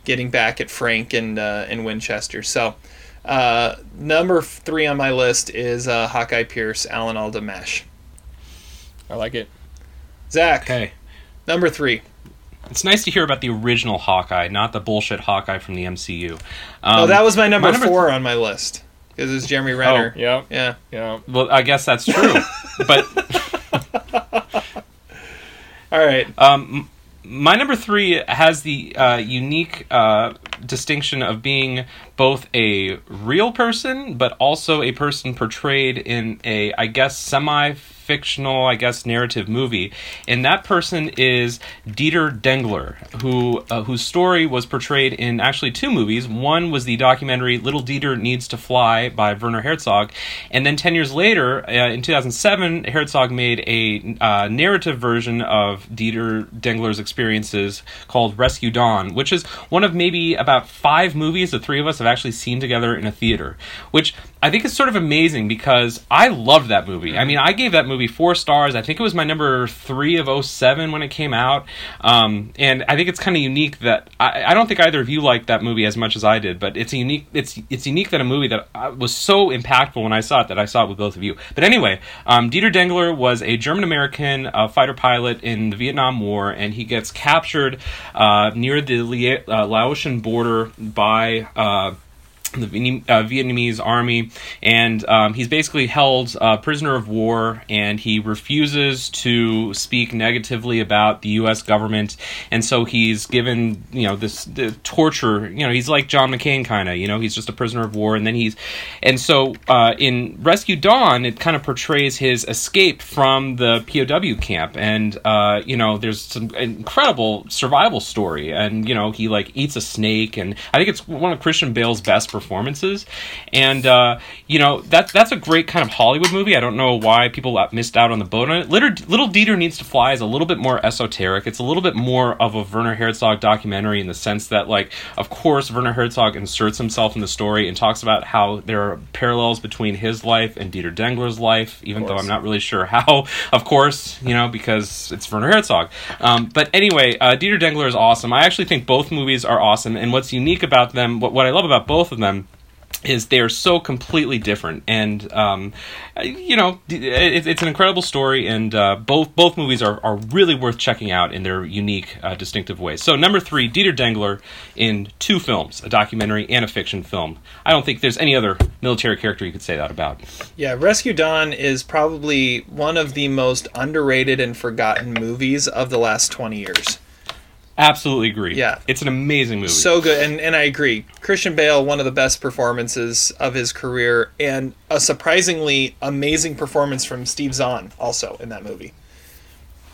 getting back at Frank and uh, and Winchester. So uh, number three on my list is uh, Hawkeye Pierce, Alan Alda Mesh. I like it. Zach, Okay. number three. It's nice to hear about the original Hawkeye, not the bullshit Hawkeye from the MCU. Um, oh, that was my number, number four on my list because it's Jeremy Renner. Yeah, yeah. yeah. Well, I guess that's true. but All right. Um, my number three has the uh, unique uh, distinction of being both a real person, but also a person portrayed in a, I guess, semi fictional, I guess, narrative movie. And that person is Dieter Dengler, who uh, whose story was portrayed in actually two movies. One was the documentary Little Dieter Needs to Fly by Werner Herzog, and then ten years later, uh, in 2007, Herzog made a uh, narrative version of Dieter Dengler's experiences called Rescue Dawn, which is one of maybe about five movies the three of us have actually seen together in a theater, which I think is sort of amazing because I loved that movie. I mean, I gave that movie four stars. I think it was my number three of 07 when it came out. Um, and I think it's kind of unique that I, I don't think either of you liked that movie as much as I did, but it's unique. It's it's unique that a movie that uh, was so impactful when I saw it that I saw it with both of you. But anyway, um, Dieter Dengler was a German American uh, fighter pilot in the Vietnam War, and he gets captured uh, near the uh, Laotian border by. The uh, Vietnamese army, and um, he's basically held uh, prisoner of war, and he refuses to speak negatively about the U.S. government, and so he's given you know this torture. You know, he's like John McCain kind of. You know, he's just a prisoner of war, and then he's, and so uh, in Rescue Dawn, it kind of portrays his escape from the POW camp, and uh, you know, there's some incredible survival story, and you know, he like eats a snake, and I think it's one of Christian Bale's best performances, and uh, you know that that's a great kind of Hollywood movie. I don't know why people missed out on the boat on it. Little, Little Dieter Needs to Fly is a little bit more esoteric. It's a little bit more of a Werner Herzog documentary in the sense that, like, of course, Werner Herzog inserts himself in the story and talks about how there are parallels between his life and Dieter Dengler's life, even though I'm not really sure how. Of course, you know, because it's Werner Herzog. Um, but anyway, uh, Dieter Dengler is awesome. I actually think both movies are awesome, and what's unique about them, what, what I love about both of them is they are so completely different. And um, you know it, it's an incredible story and uh, both both movies are, are really worth checking out in their unique uh, distinctive ways. So number three dieter dengler in two films a documentary and a fiction film. I don't think there's any other military character you could say that about. Yeah, Rescue Dawn is probably one of the most underrated and forgotten movies of the last 20 years. Absolutely agree. Yeah. it's an amazing movie. So good, and and I agree. Christian Bale, one of the best performances of his career, and a surprisingly amazing performance from Steve Zahn also in that movie.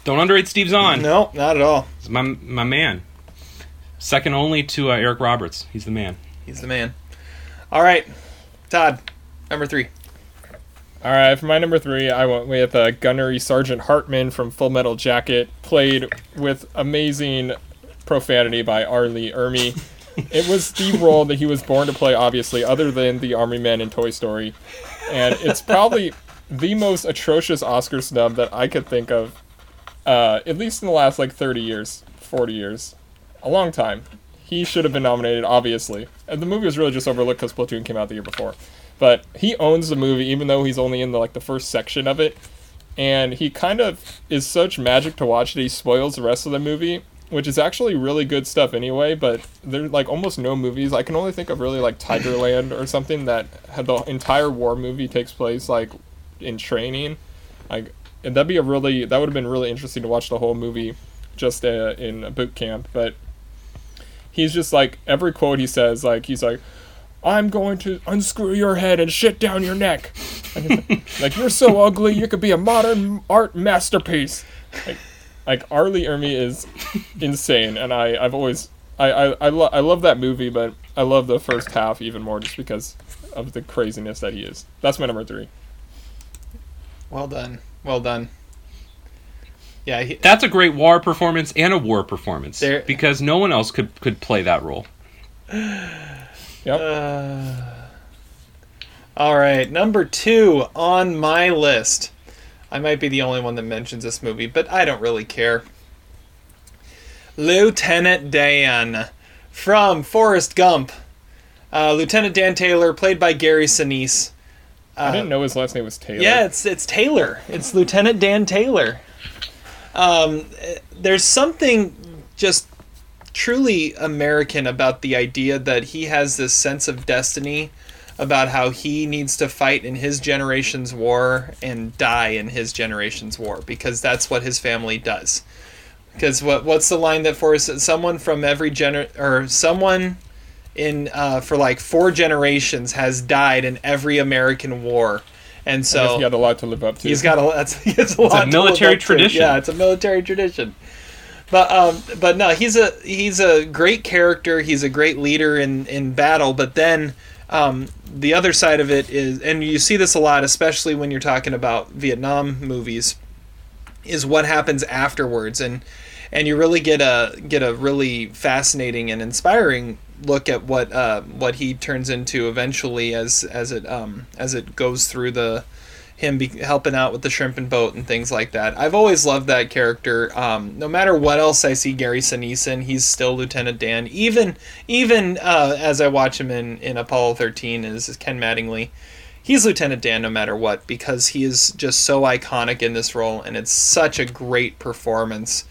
don't underrate Steve Zahn. No, not at all. He's my my man. Second only to uh, Eric Roberts. He's the man. He's the man. All right, Todd, number three. All right, for my number three, I went with uh, Gunnery Sergeant Hartman from Full Metal Jacket, played with amazing profanity by R. Lee Ermey. it was the role that he was born to play, obviously, other than the Army Man in Toy Story, and it's probably the most atrocious Oscar snub that I could think of, uh, at least in the last like 30 years, 40 years, a long time. He should have been nominated, obviously. And the movie was really just overlooked because Platoon came out the year before. But he owns the movie, even though he's only in the like the first section of it. And he kind of is such magic to watch that he spoils the rest of the movie, which is actually really good stuff anyway. But there's like almost no movies. I can only think of really like Tigerland or something that had the entire war movie takes place like in training. Like that'd be a really that would have been really interesting to watch the whole movie just uh, in a boot camp. But he's just like every quote he says, like he's like, "I'm going to unscrew your head and shit down your neck." Like, like you're so ugly, you could be a modern art masterpiece. Like, like R. Lee Ermey is insane, and I I've always I I I, lo- I love that movie, but I love the first half even more just because of the craziness that he is. That's my number three. Well done. Well done. Yeah, he, That's a great war performance and a war performance There- because no one else could could play that role. Yep. Uh, all right, number two on my list. I might be the only one that mentions this movie, but I don't really care. Lieutenant Dan from Forrest Gump. Uh, Lieutenant Dan Taylor, played by Gary Sinise. I didn't know his last name was Taylor. Yeah, it's it's Taylor. It's Lieutenant Dan Taylor. Um, there's something just truly American about the idea that he has this sense of destiny about how he needs to fight in his generation's war and die in his generation's war because that's what his family does. Because what what's the line that for someone from every gener or someone in uh, for like four generations has died in every American war, and so he had a lot to live up to. He's got a that's he has a lot to live military up to. tradition. Yeah, it's a military tradition. But um, but no, he's a he's a great character. He's a great leader in in battle. But then um, the other side of it is, and you see this a lot, especially when you're talking about Vietnam movies, is what happens afterwards, and and you really get a get a really fascinating and inspiring look at what uh, what he turns into eventually as as it um, as it goes through the him be helping out with the shrimp and boat and things like that. I've always loved that character. Um, no matter what else I see Gary Sinise in, he's still Lieutenant Dan. Even even uh, as I watch him in, in Apollo 13 as Ken Mattingly, he's Lieutenant Dan no matter what because he is just so iconic in this role and it's such a great performance.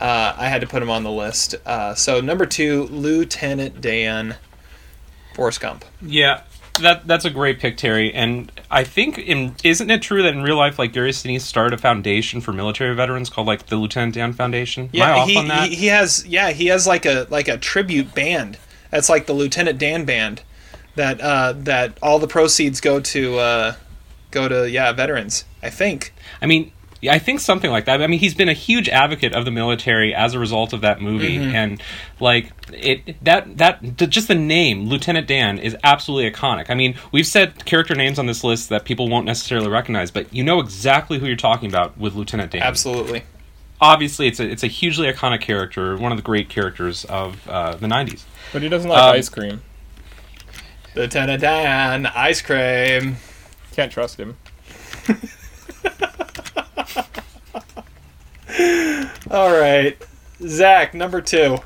Uh, I had to put him on the list. Uh, so number two, Lieutenant Dan, Forrest Gump. Yeah, that that's a great pick, Terry. And I think in isn't it true that in real life, like Gary Sinise started a foundation for military veterans called like the Lieutenant Dan Foundation? Am I Yeah, off he, on that? he he has yeah he has like a like a tribute band. That's like the Lieutenant Dan band. That uh, that all the proceeds go to uh, go to yeah veterans. I think. I mean, yeah, I think something like that. I mean, he's been a huge advocate of the military as a result of that movie, Mm-hmm. and like it that that just the name Lieutenant Dan is absolutely iconic. I mean, we've said character names on this list that people won't necessarily recognize, but you know exactly who you're talking about with Lieutenant Dan. Absolutely. Obviously, it's a it's a hugely iconic character, one of the great characters of uh, the '90s. but he doesn't like Um, ice cream. Lieutenant Dan, ice cream. Can't trust him. All right, Zach, number two.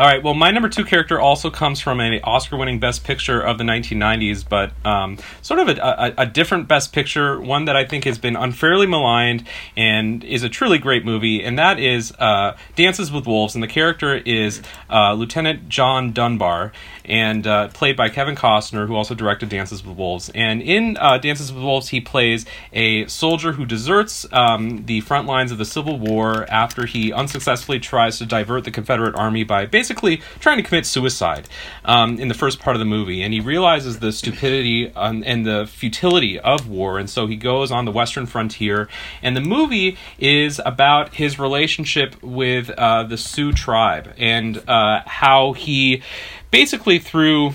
All right. Well, my number two character also comes from an Oscar-winning Best Picture of the 1990s, but um, sort of a, a, a, different Best Picture, one that I think has been unfairly maligned and is a truly great movie, and that is uh, Dances with Wolves, and the character is uh, Lieutenant John Dunbar, and uh, played by Kevin Costner, who also directed Dances with Wolves. And in uh, Dances with Wolves, he plays a soldier who deserts um, the front lines of the Civil War after he unsuccessfully tries to divert the Confederate Army by basically trying to commit suicide um, in the first part of the movie. And he realizes the stupidity um, and the futility of war, and so he goes on the Western frontier. And the movie is about his relationship with uh, the Sioux tribe and uh, how he basically through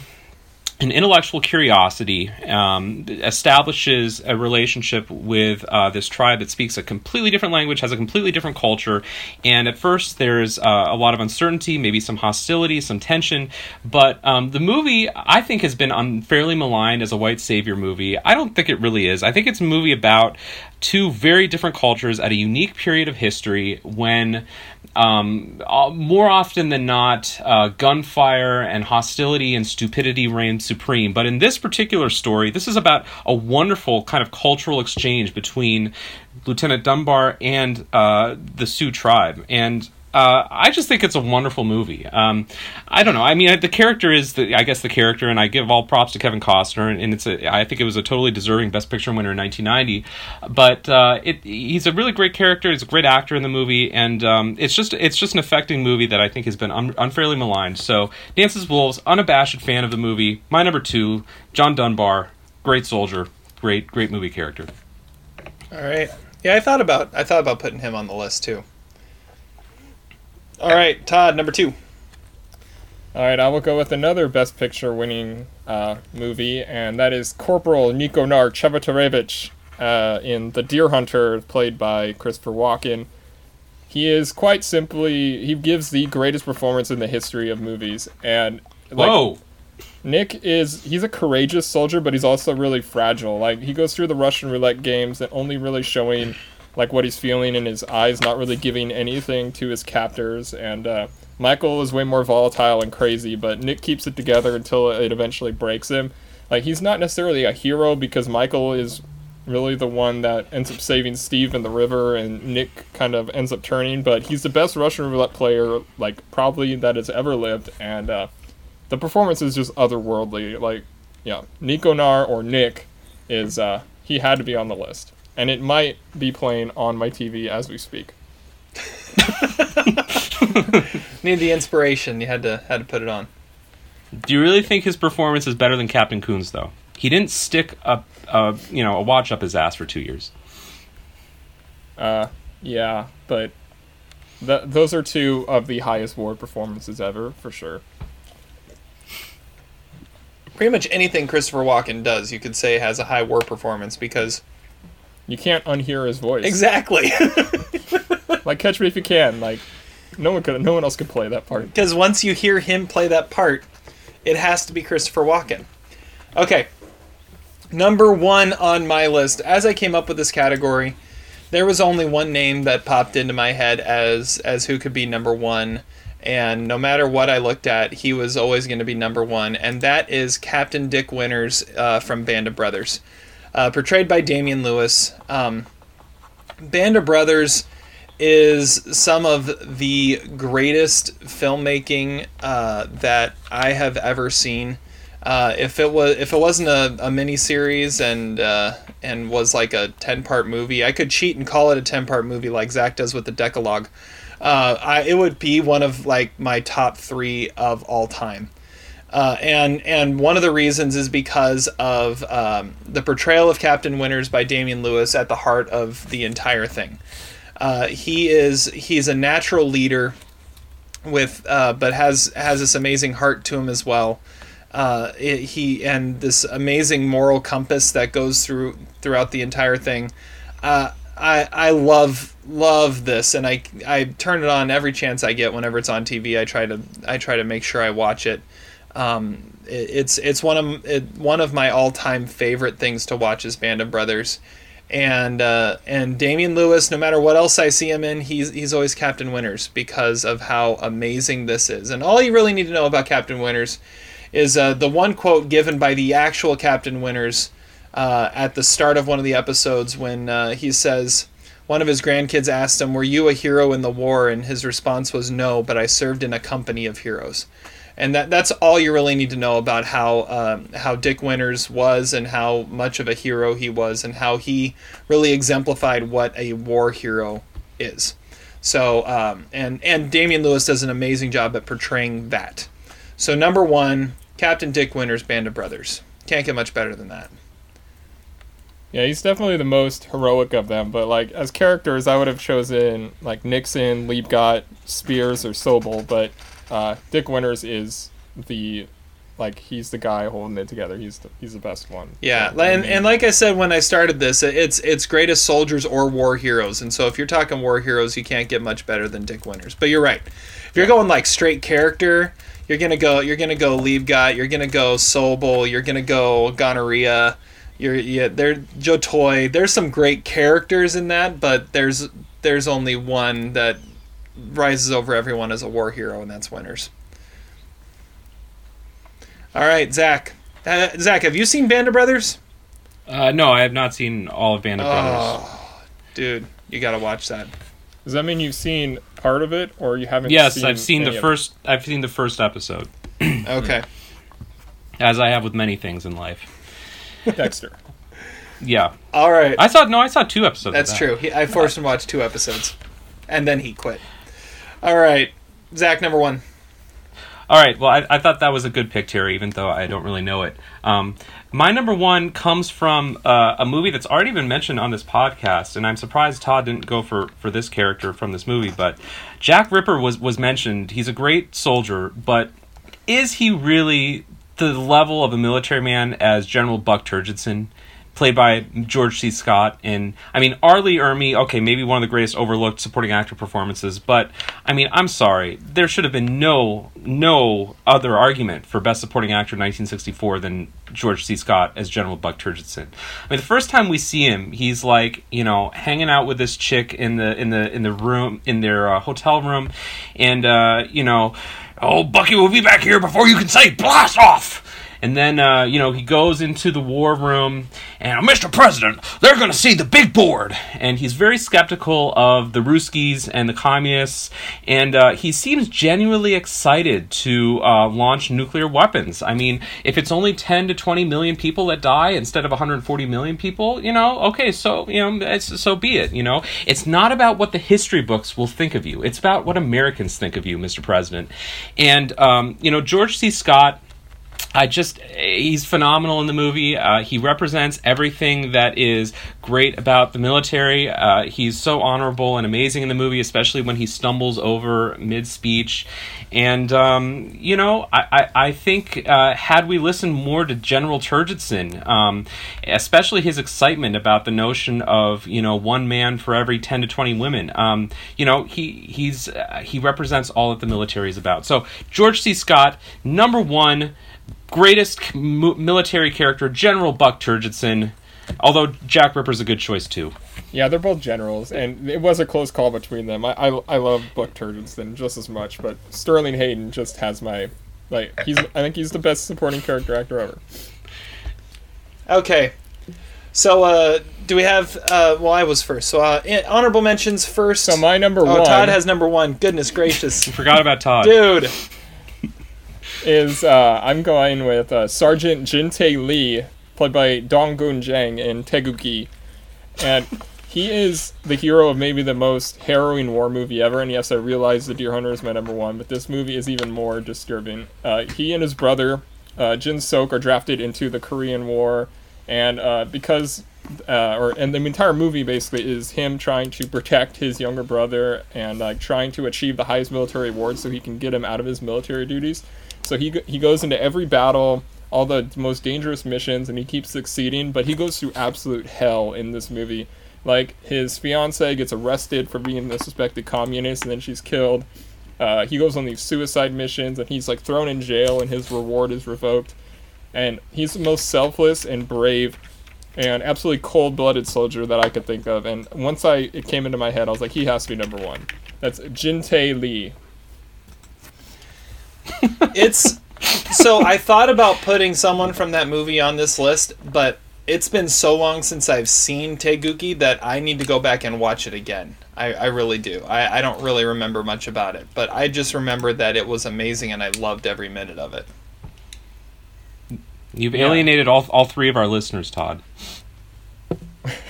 an intellectual curiosity um, establishes a relationship with uh, this tribe that speaks a completely different language, has a completely different culture, and at first there's uh, a lot of uncertainty, maybe some hostility, some tension. But um, the movie, I think, has been unfairly maligned as a white savior movie. I don't think it really is. I think it's a movie about two very different cultures at a unique period of history when um, uh, more often than not, uh, gunfire and hostility and stupidity reign supreme. But in this particular story, this is about a wonderful kind of cultural exchange between Lieutenant Dunbar and uh, the Sioux tribe. And uh, I just think it's a wonderful movie. Um, I don't know. I mean, the character is the, I guess, the character, and I give all props to Kevin Costner, and, it's a, I think it was a totally deserving Best Picture winner in 1990. But uh, it, he's a really great character. He's a great actor in the movie, and um, it's just, it's just an affecting movie that I think has been un- unfairly maligned. So, Dances Wolves, unabashed fan of the movie. My number two, John Dunbar, great soldier, great, great movie character. All right. Yeah, I thought about, I thought about putting him on the list too. All right, Todd, number two. All right, I will go with another Best Picture winning uh, movie, and that is Corporal Nikanor Chevotarevich uh, in The Deer Hunter, played by Christopher Walken. He is quite simply, he gives the greatest performance in the history of movies. And like, Whoa! Nick is, he's a courageous soldier, but he's also really fragile. Like, he goes through the Russian roulette games and only really showing like what he's feeling in his eyes, not really giving anything to his captors. And uh, Michael is way more volatile and crazy, but Nick keeps it together until it eventually breaks him. Like he's not necessarily a hero because Michael is really the one that ends up saving Steve in the river, and Nick kind of ends up turning. But he's the best Russian roulette player, like probably that has ever lived, and uh, the performance is just otherworldly. Like, yeah, Nikanor or Nick is uh, he had to be on the list and it might be playing on my TV as we speak. Need the inspiration. You had to had to put it on. Do you really think his performance is better than Captain Koons though? He didn't stick a, a you know a watch up his ass for two years. Uh, yeah, but th- those are two of the highest war performances ever for sure. Pretty much anything Christopher Walken does, you could say, has a high war performance because you can't unhear his voice. Exactly. like Catch Me If You Can. Like no one could, no one else could play that part. Because once you hear him play that part, it has to be Christopher Walken. Okay. Number one on my list. As I came up with this category, there was only one name that popped into my head as as who could be number one and no matter what I looked at, he was always going to be number one, and that is Captain Dick Winters uh, from Band of Brothers uh, portrayed by Damian Lewis. Um, Band of Brothers is some of the greatest filmmaking uh, that I have ever seen. Uh, if it was if it wasn't a, a mini series and uh, and was like a ten part movie, I could cheat and call it a ten part movie like Zach does with the Decalogue. Uh, I, it would be one of like my top three of all time. Uh, and and one of the reasons is because of um, the portrayal of Captain Winters by Damian Lewis at the heart of the entire thing. Uh, he is he's a natural leader with uh, but has has this amazing heart to him as well. Uh, it, he and this amazing moral compass that goes through throughout the entire thing. Uh, I I love love this and I I turn it on every chance I get whenever it's on TV. I try to I try to make sure I watch it. Um, it, it's it's one of it, one of my all time favorite things to watch is Band of Brothers, and uh, and Damian Lewis. No matter what else I see him in, he's he's always Captain Winters because of how amazing this is. And all you really need to know about Captain Winters is uh, the one quote given by the actual Captain Winters uh, at the start of one of the episodes when uh, he says one of his grandkids asked him, "Were you a hero in the war?" and his response was, "No, but I served in a company of heroes." And that that's all you really need to know about how um, how Dick Winters was and how much of a hero he was and how he really exemplified what a war hero is. So um, and and Damian Lewis does an amazing job at portraying that. So number one, Captain Dick Winters, Band of Brothers. Can't get much better than that. Yeah, he's definitely the most heroic of them. But like as characters, I would have chosen like Nixon, Liebgott, Speirs, or Sobel. But uh, Dick Winters is the like he's the guy holding it together. He's the, he's the best one. Yeah, So, and, and like I said when I started this, it's it's greatest soldiers or war heroes. And so if you're talking war heroes, you can't get much better than Dick Winters. But you're right. If you're going like straight character, you're gonna go you're gonna go Liebgott, you're gonna go Sobel, you're gonna go Gonorrhea. You're yeah, there Joe Toye. There's some great characters in that, but there's there's only one that rises over everyone as a war hero, and that's Winters. All right, Zach. Uh, Zach, have you seen Band of Brothers? Uh, no, I have not seen all of Band of Brothers. Oh, dude, you gotta watch that. does that mean you've seen part of it, or you haven't? yes, seen I've seen any the of first. I've seen the first episode, Okay. as I have with many things in life. Dexter? Yeah, All right. I saw. No, I saw two episodes. of That's that. true. He, I forced him to watch two episodes, and then he quit. All right, Zach, number one. All right. Well, I, I thought that was a good pick, Terry, even though I don't really know it. Um, my number one comes from uh, a movie that's already been mentioned on this podcast, and I'm surprised Todd didn't go for, for this character from this movie. But Jack Ripper was was mentioned. He's a great soldier, but is he really the level of a military man as General Buck Turgidson? Played by George C. Scott, and I mean R. Lee Ermey. Okay, maybe one of the greatest overlooked supporting actor performances, but I mean, I'm sorry, there should have been no no other argument for best supporting actor in 1964 than George C. Scott as General Buck Turgidson. I mean, the first time we see him, he's like you know hanging out with this chick in the in the in the room in their uh, hotel room, and uh, you know, oh Bucky will be back here before you can say blast off. And then, uh, you know, he goes into the war room, and Mr. President, they're going to see the big board. And he's very skeptical of the Ruskies and the communists, and uh, he seems genuinely excited to uh, launch nuclear weapons. I mean, if it's only 10 to 20 million people that die instead of 140 million people, you know, okay, so, you know, so be it, you know. It's not about what the history books will think of you, it's about what Americans think of you, Mr. President. And, um, you know, George C. Scott. I just he's phenomenal in the movie. Uh, he represents everything that is great about the military. Uh, he's so honorable and amazing in the movie, especially when he stumbles over mid speech. And um, you know, I I, I think uh, had we listened more to General Turgidson, um, especially his excitement about the notion of you know one man for every ten to twenty women, um, you know he he's uh, he represents all that the military is about. So George C. Scott, number one greatest m- military character, General Buck Turgidson. Although Jack Ripper's a good choice too. Yeah, they're both generals, and it was a close call between them. I I, I love Buck Turgidson just as much, but Sterling Hayden just has my like he's I think he's the best supporting character actor ever. Okay. So, uh, do we have? Uh, well, I was first. So, uh, honorable mentions first. So my number oh, one Todd has number one. Goodness gracious, Forgot about Todd. dude. Is uh, I'm going with uh, Sergeant Jin Tae Lee, played by Dong Gun Jang in Taegukgi, and he is the hero of maybe the most harrowing war movie ever. And yes, I realize The Deer Hunter is my number one, but this movie is even more disturbing. Uh, he and his brother uh, Jin Sok are drafted into the Korean War, and uh, because uh, or and the entire movie basically is him trying to protect his younger brother and like trying to achieve the highest military award so he can get him out of his military duties. So he he goes into every battle, all the most dangerous missions, and he keeps succeeding. But he goes through absolute hell in this movie. Like his fiance gets arrested for being a suspected communist, and then she's killed. Uh, he goes on these suicide missions, and he's like thrown in jail, and his reward is revoked. And he's the most selfless and brave and absolutely cold-blooded soldier that I could think of. And once I it came into my head, I was like, he has to be number one. That's Jin Tae Lee. It's so I thought about putting someone from that movie on this list, but it's been so long since I've seen Taegukgi that I need to go back and watch it again. I, I really do. I, I don't really remember much about it, but I just remember that it was amazing and I loved every minute of it. You've alienated all all three of our listeners, Todd.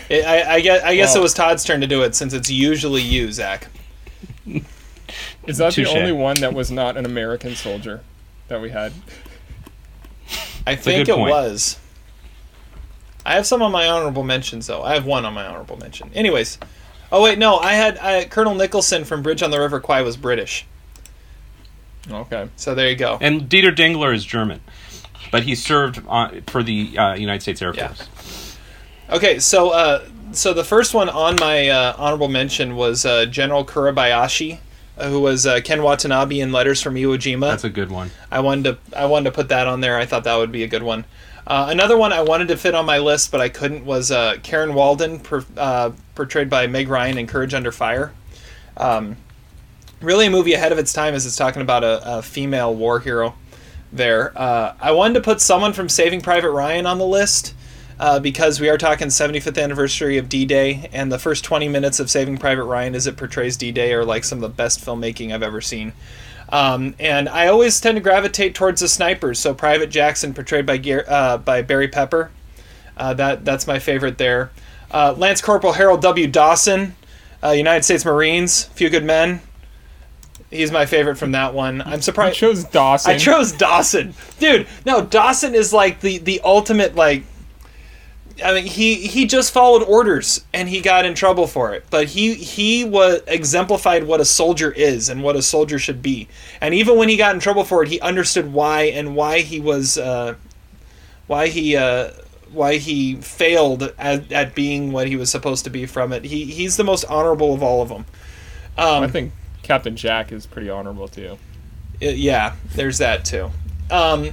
It, I, I guess, I guess Well- it was Todd's turn to do it since it's usually you, Zach. Is that Touche. the only one that was not an American soldier that we had? I think it point. was. I have some on my honorable mentions though. I have one on my honorable mention. Anyways, oh wait, no, I had I, Colonel Nicholson from Bridge on the River Kwai was British. Okay. So there you go. And Dieter Dengler is German, but he served on, for the uh, United States Air Yeah. Force. Okay, so uh, so the first one on my uh, honorable mention was uh, General Kuribayashi, who was uh, Ken Watanabe in Letters from Iwo Jima. That's a good one. I wanted to I wanted to put that on there. I thought that would be a good one. Uh, another one I wanted to fit on my list, but I couldn't was uh, Karen Walden, per, uh, portrayed by Meg Ryan in Courage Under Fire. Um, really, a movie ahead of its time as it's talking about a, a female war hero. There, uh, I wanted to put someone from Saving Private Ryan on the list uh, because we are talking 75th anniversary of D-Day, and the first 20 minutes of Saving Private Ryan as it portrays D-Day are like some of the best filmmaking I've ever seen. Um, and I always tend to gravitate towards the snipers. So Private Jackson, portrayed by uh, by Barry Pepper, uh, that that's my favorite there. Uh, Lance Corporal Harold W. Dawson, uh, United States Marines, Few Good Men. He's my favorite from that one. I'm surprised. I chose Dawson. I chose Dawson, dude. No, Dawson is like the the ultimate like. I mean, he he just followed orders and he got in trouble for it. But he he was exemplified what a soldier is and what a soldier should be. And even when he got in trouble for it, he understood why and why he was uh, why he uh, why he failed at, at being what he was supposed to be from it. He he's the most honorable of all of them. Um, I think Captain Jack is pretty honorable too. Uh, yeah, there's that too. Um,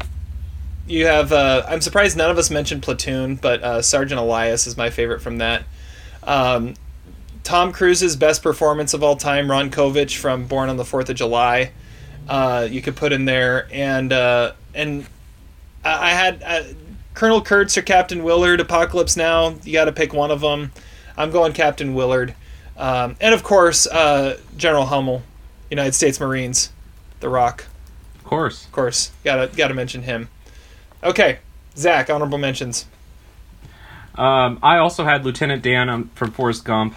you have. Uh, I'm surprised none of us mentioned Platoon, but uh, Sergeant Elias is my favorite from that. Um, Tom Cruise's best performance of all time, Ron Kovic from Born on the Fourth of July. Uh, you could put in there, and uh, and I I had uh, Colonel Kurtz or Captain Willard. Apocalypse Now. You got to pick one of them. I'm going Captain Willard, um, and of course uh, General Hummel, United States Marines, The Rock. Of course. Of course, gotta gotta mention him. Okay, Zach, honorable mentions. Um, I also had Lieutenant Dan um, from Forrest Gump.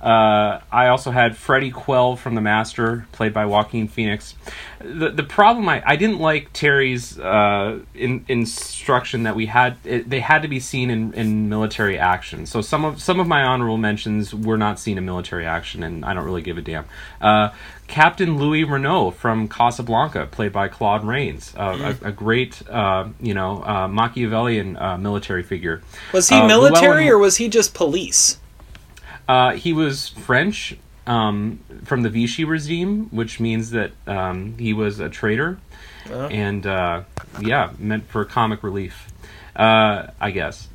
Uh, I also had Freddie Quell from The Master, played by Joaquin Phoenix. The the problem I, I didn't like Terry's uh, in, instruction that we had it, they had to be seen in, in military action. So some of some of my honorable mentions were not seen in military action, and I don't really give a damn. Uh, Captain Louis Renault from Casablanca, played by Claude Rains, uh, a, a great uh, you know uh, Machiavellian uh, military figure. Was he military Llewellyn- or was he just police? Uh, he was French um, from the Vichy regime, which means that um, he was a traitor, and uh, yeah, meant for comic relief, uh, I guess.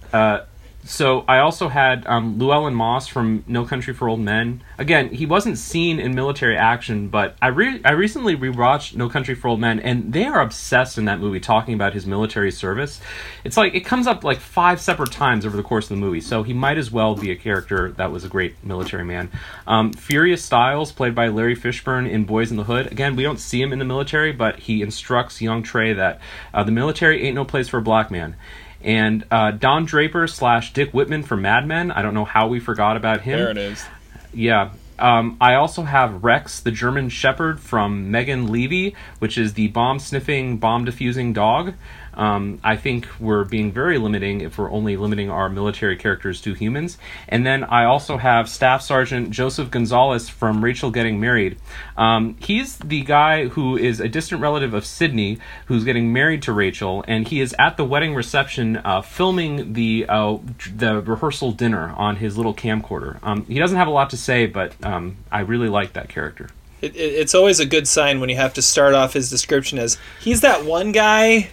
So I also had um, Llewellyn Moss from No Country for Old Men. Again, he wasn't seen in military action, but I re- I recently rewatched No Country for Old Men, and they are obsessed in that movie talking about his military service. It's like it comes up like five separate times over the course of the movie, so he might as well be a character that was a great military man. Um, Furious Styles, played by Larry Fishburne in Boys in the Hood. Again, we don't see him in the military, but he instructs young Trey that uh, the military ain't no place for a black man. And uh, Don Draper slash Dick Whitman from Mad Men. I don't know how we forgot about him. There it is. Yeah. Um, I also have Rex, the German Shepherd from Megan Leavey, which is the bomb sniffing, bomb diffusing dog. Um, I think we're being very limiting if we're only limiting our military characters to humans. And then I also have Staff Sergeant Joseph Gonzalez from Rachel Getting Married. Um, he's the guy who is a distant relative of Sydney who's getting married to Rachel, and he is at the wedding reception uh, filming the uh, the rehearsal dinner on his little camcorder. Um, he doesn't have a lot to say, but um, I really like that character. It, it, it's always a good sign when you have to start off his description as he's that one guy.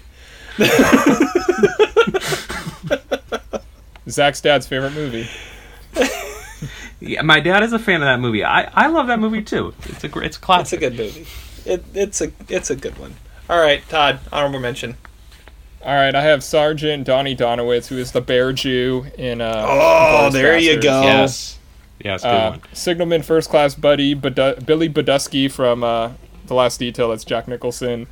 Zach's dad's favorite movie. Yeah, my dad is a fan of that movie. I, I love that movie too. It's a great, it's a It's a good movie. It, it's a it's a good one. All right, Todd, honorable mention. All right, I have Sergeant Donnie Donowitz, who is the Bear Jew in. Uh, Oh, Inglourious there you go. Yes, yes, good Uh, one. Signalman First Class Buddy, Badu- Billy Buddusky from uh, The Last Detail, that's Jack Nicholson.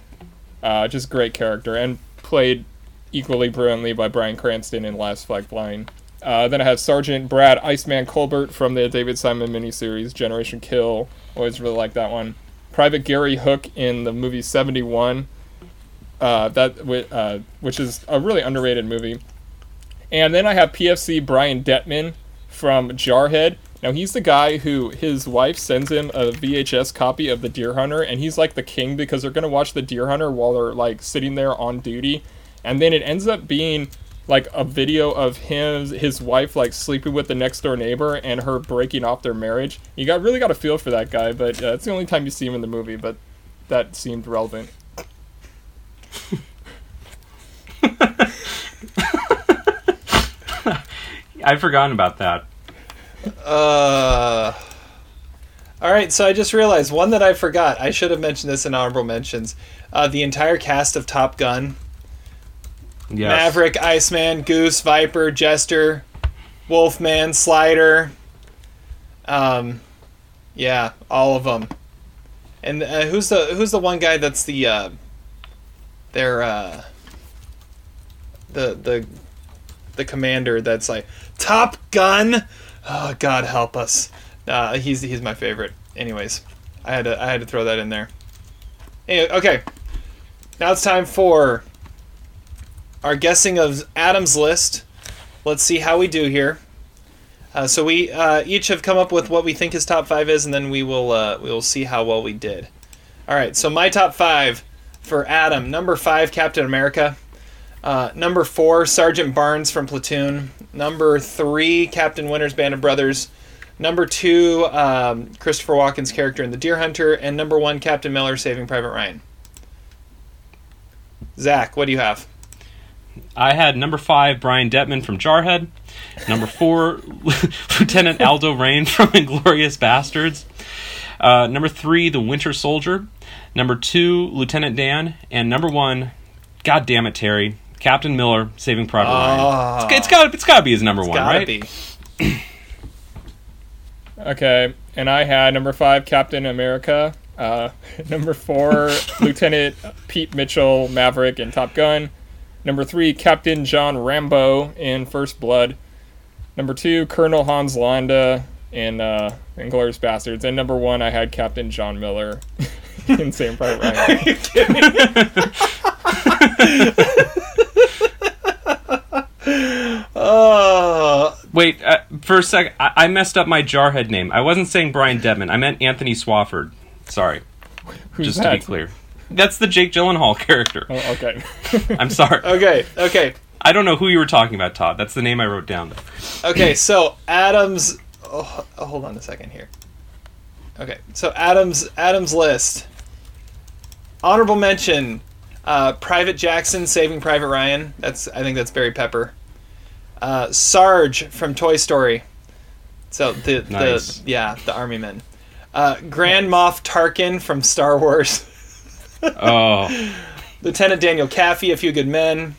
Uh, just great character, and played equally brilliantly by Bryan Cranston in Last Flag Flying. Uh, then I have Sergeant Brad Iceman Colbert from the David Simon miniseries Generation Kill. Always really like that one. Private Gary Hook in the movie 71, uh, that uh, which is a really underrated movie. And then I have PFC Brian Detman from Jarhead. Now he's the guy who his wife sends him a VHS copy of The Deer Hunter, and he's like the king because they're gonna watch The Deer Hunter while they're like sitting there on duty, and then it ends up being like a video of him, his wife like sleeping with the next door neighbor, and her breaking off their marriage. You got really got a feel for that guy, but uh, it's the only time you see him in the movie. But that seemed relevant. I'd forgotten about that. Uh. All right, so I just realized one that I forgot. I should have mentioned this in honorable mentions. Uh, the entire cast of Top Gun: Yes. Maverick, Iceman, Goose, Viper, Jester, Wolfman, Slider. Um, yeah, all of them. And uh, who's the who's the one guy that's the uh, their uh, the the the commander that's like Top Gun. Oh God help us. Uh, he's he's my favorite. Anyways, I had to I had to throw that in there. Anyway, okay. Now it's time for our guessing of Adam's list. Let's see how we do here. Uh, so we uh, each have come up with what we think his top five is, and then we will uh, we will see how well we did. All right. So my top five for Adam: number five, Captain America. Uh, number four, Sergeant Barnes from Platoon. Number three, Captain Winter's Band of Brothers. Number two, um, Christopher Walken's character in The Deer Hunter. And number one, Captain Miller Saving Private Ryan. Zach, what do you have? I had number five, Brian Detman from Jarhead. Number four, Lieutenant Aldo Raine from Inglourious Bastards. Uh, number three, The Winter Soldier. Number two, Lieutenant Dan. And number one, God damn it, Terry, Captain Miller, Saving Private Ryan. It's, it's got it's got to be his number one, Gotta right? be. Okay, and I had number five, Captain America. Uh, number four, Lieutenant Pete Mitchell, Maverick in Top Gun. Number three, Captain John Rambo in First Blood. Number two, Colonel Hans Landa in uh, Inglourious Bastards. And number one, I had Captain John Miller in Saving Private Ryan. Oh, Wait, uh, for a sec, I, I messed up my Jarhead name. I wasn't saying Brian Detman. I meant Anthony Swofford. Sorry, Who's just to be clear. That's the Jake Gyllenhaal character. Oh, okay. I'm sorry. okay, okay, I don't know who you were talking about, Todd. That's the name I wrote down. okay. So Adam's. Oh, hold on a second here. Okay, so Adam's Adam's list. Honorable mention: uh, Private Jackson Saving Private Ryan. That's I think that's Barry Pepper. Uh, Sarge from Toy Story. So the Nice. the yeah the army men. Uh, Grand Moff Tarkin from Star Wars. Oh, Lieutenant Daniel Kaffee, A Few Good Men.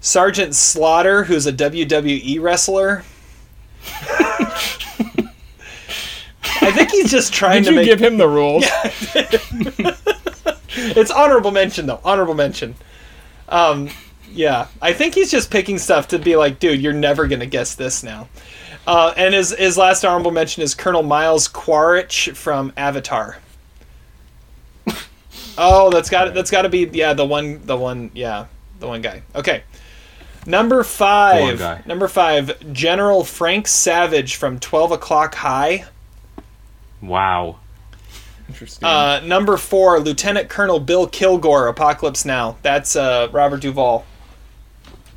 Sergeant Slaughter, who's a WWE wrestler. I think he's just trying Did to you make. give him the rules? It's honorable mention though. Honorable mention. Um, yeah, I think he's just picking stuff to be like, dude, you're never gonna guess this now. Uh, and his his last honorable mention is Colonel Miles Quaritch from Avatar. Oh, that's got that's got to be yeah the one the one yeah the one guy. Okay, number five. Number five, General Frank Savage from Twelve O'clock High. wow. Interesting. Uh, number four, Lieutenant Colonel Bill Kilgore, Apocalypse Now. That's uh, Robert Duvall.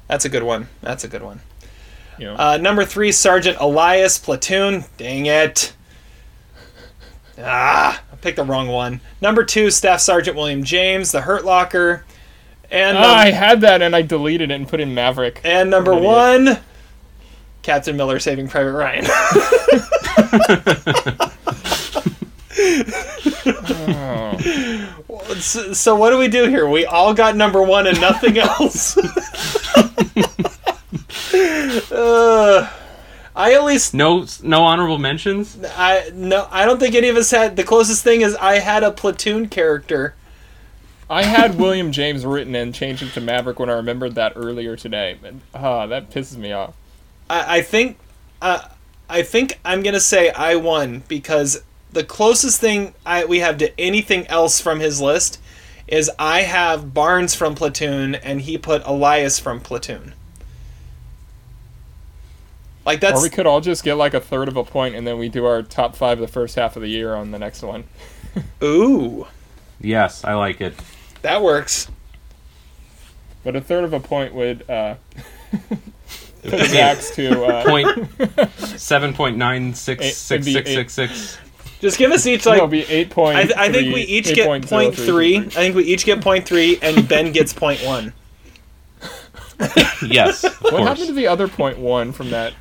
That's a good one. That's a good one. you know. Uh, number three, Sergeant Elias, Platoon. Dang it. Ah, I picked the wrong one. Number two, Staff Sergeant William James, The Hurt Locker. And, Ah, I had that and I deleted it and put in Maverick. and number one, Captain Miller Saving Private Ryan. so, so what do we do here? We all got number one and nothing else. uh, I at least No, no honorable mentions. I no I don't think any of us had the closest thing is I had a platoon character. I had William James written and changed it to Maverick when I remembered that earlier today. And, ah, that pisses me off. I, I think uh, I think I'm gonna say I won because the closest thing I we have to anything else from his list is I have Barnes from Platoon and he put Elias from Platoon. Like that's Or we could all just get like a third of a point and then we do our top five of the first half of the year on the next one. ooh Yes, I like it. that works. But a third of a point would uh, put Zach's to uh, Point seven point nine six six six six six. Just give us each no, like it'll be eight point. I, th- I think we each get point three. I think we each get point three, and Ben gets point one. Yes, of What course. happened to the other point one from that?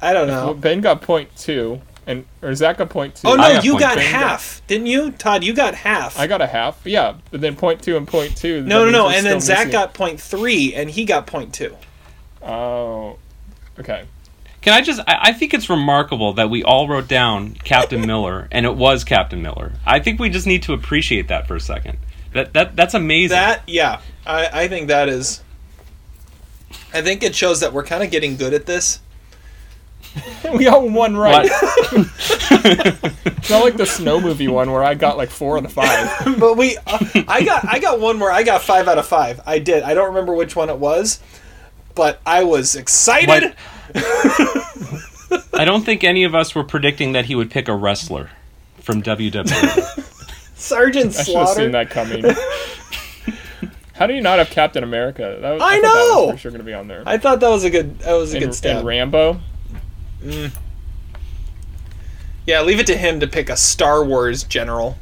I don't know. Ben got point two, and or Zach got point two. Oh no, I got you point got three. half, didn't you, Todd? You got half. I got a half. Yeah, but then point two and point two. no, no, no. And then still Zach missing- got point three, and he got point two. Oh, okay. Can I just? I, I think it's remarkable that we all wrote down Captain Miller, and it was Captain Miller. I think we just need to appreciate that for a second. That that that's amazing. That, yeah, I, I think that is. I think it shows that we're kind of getting good at this. we got one right. It's not like the snow movie one where I got like four out of five. But we, uh, I got, I got one where I got five out of five. I did. I don't remember which one it was, but I was excited. What? I don't think any of us were predicting that he would pick a wrestler from WWE. Sergeant Slaughter. I should have seen that coming. How do you not have Captain America? That was, I thought That know! was for sure going to be on there. I thought that was a good. That was a and, good stab. and Rambo. Mm. yeah, leave it to him to pick a Star Wars general.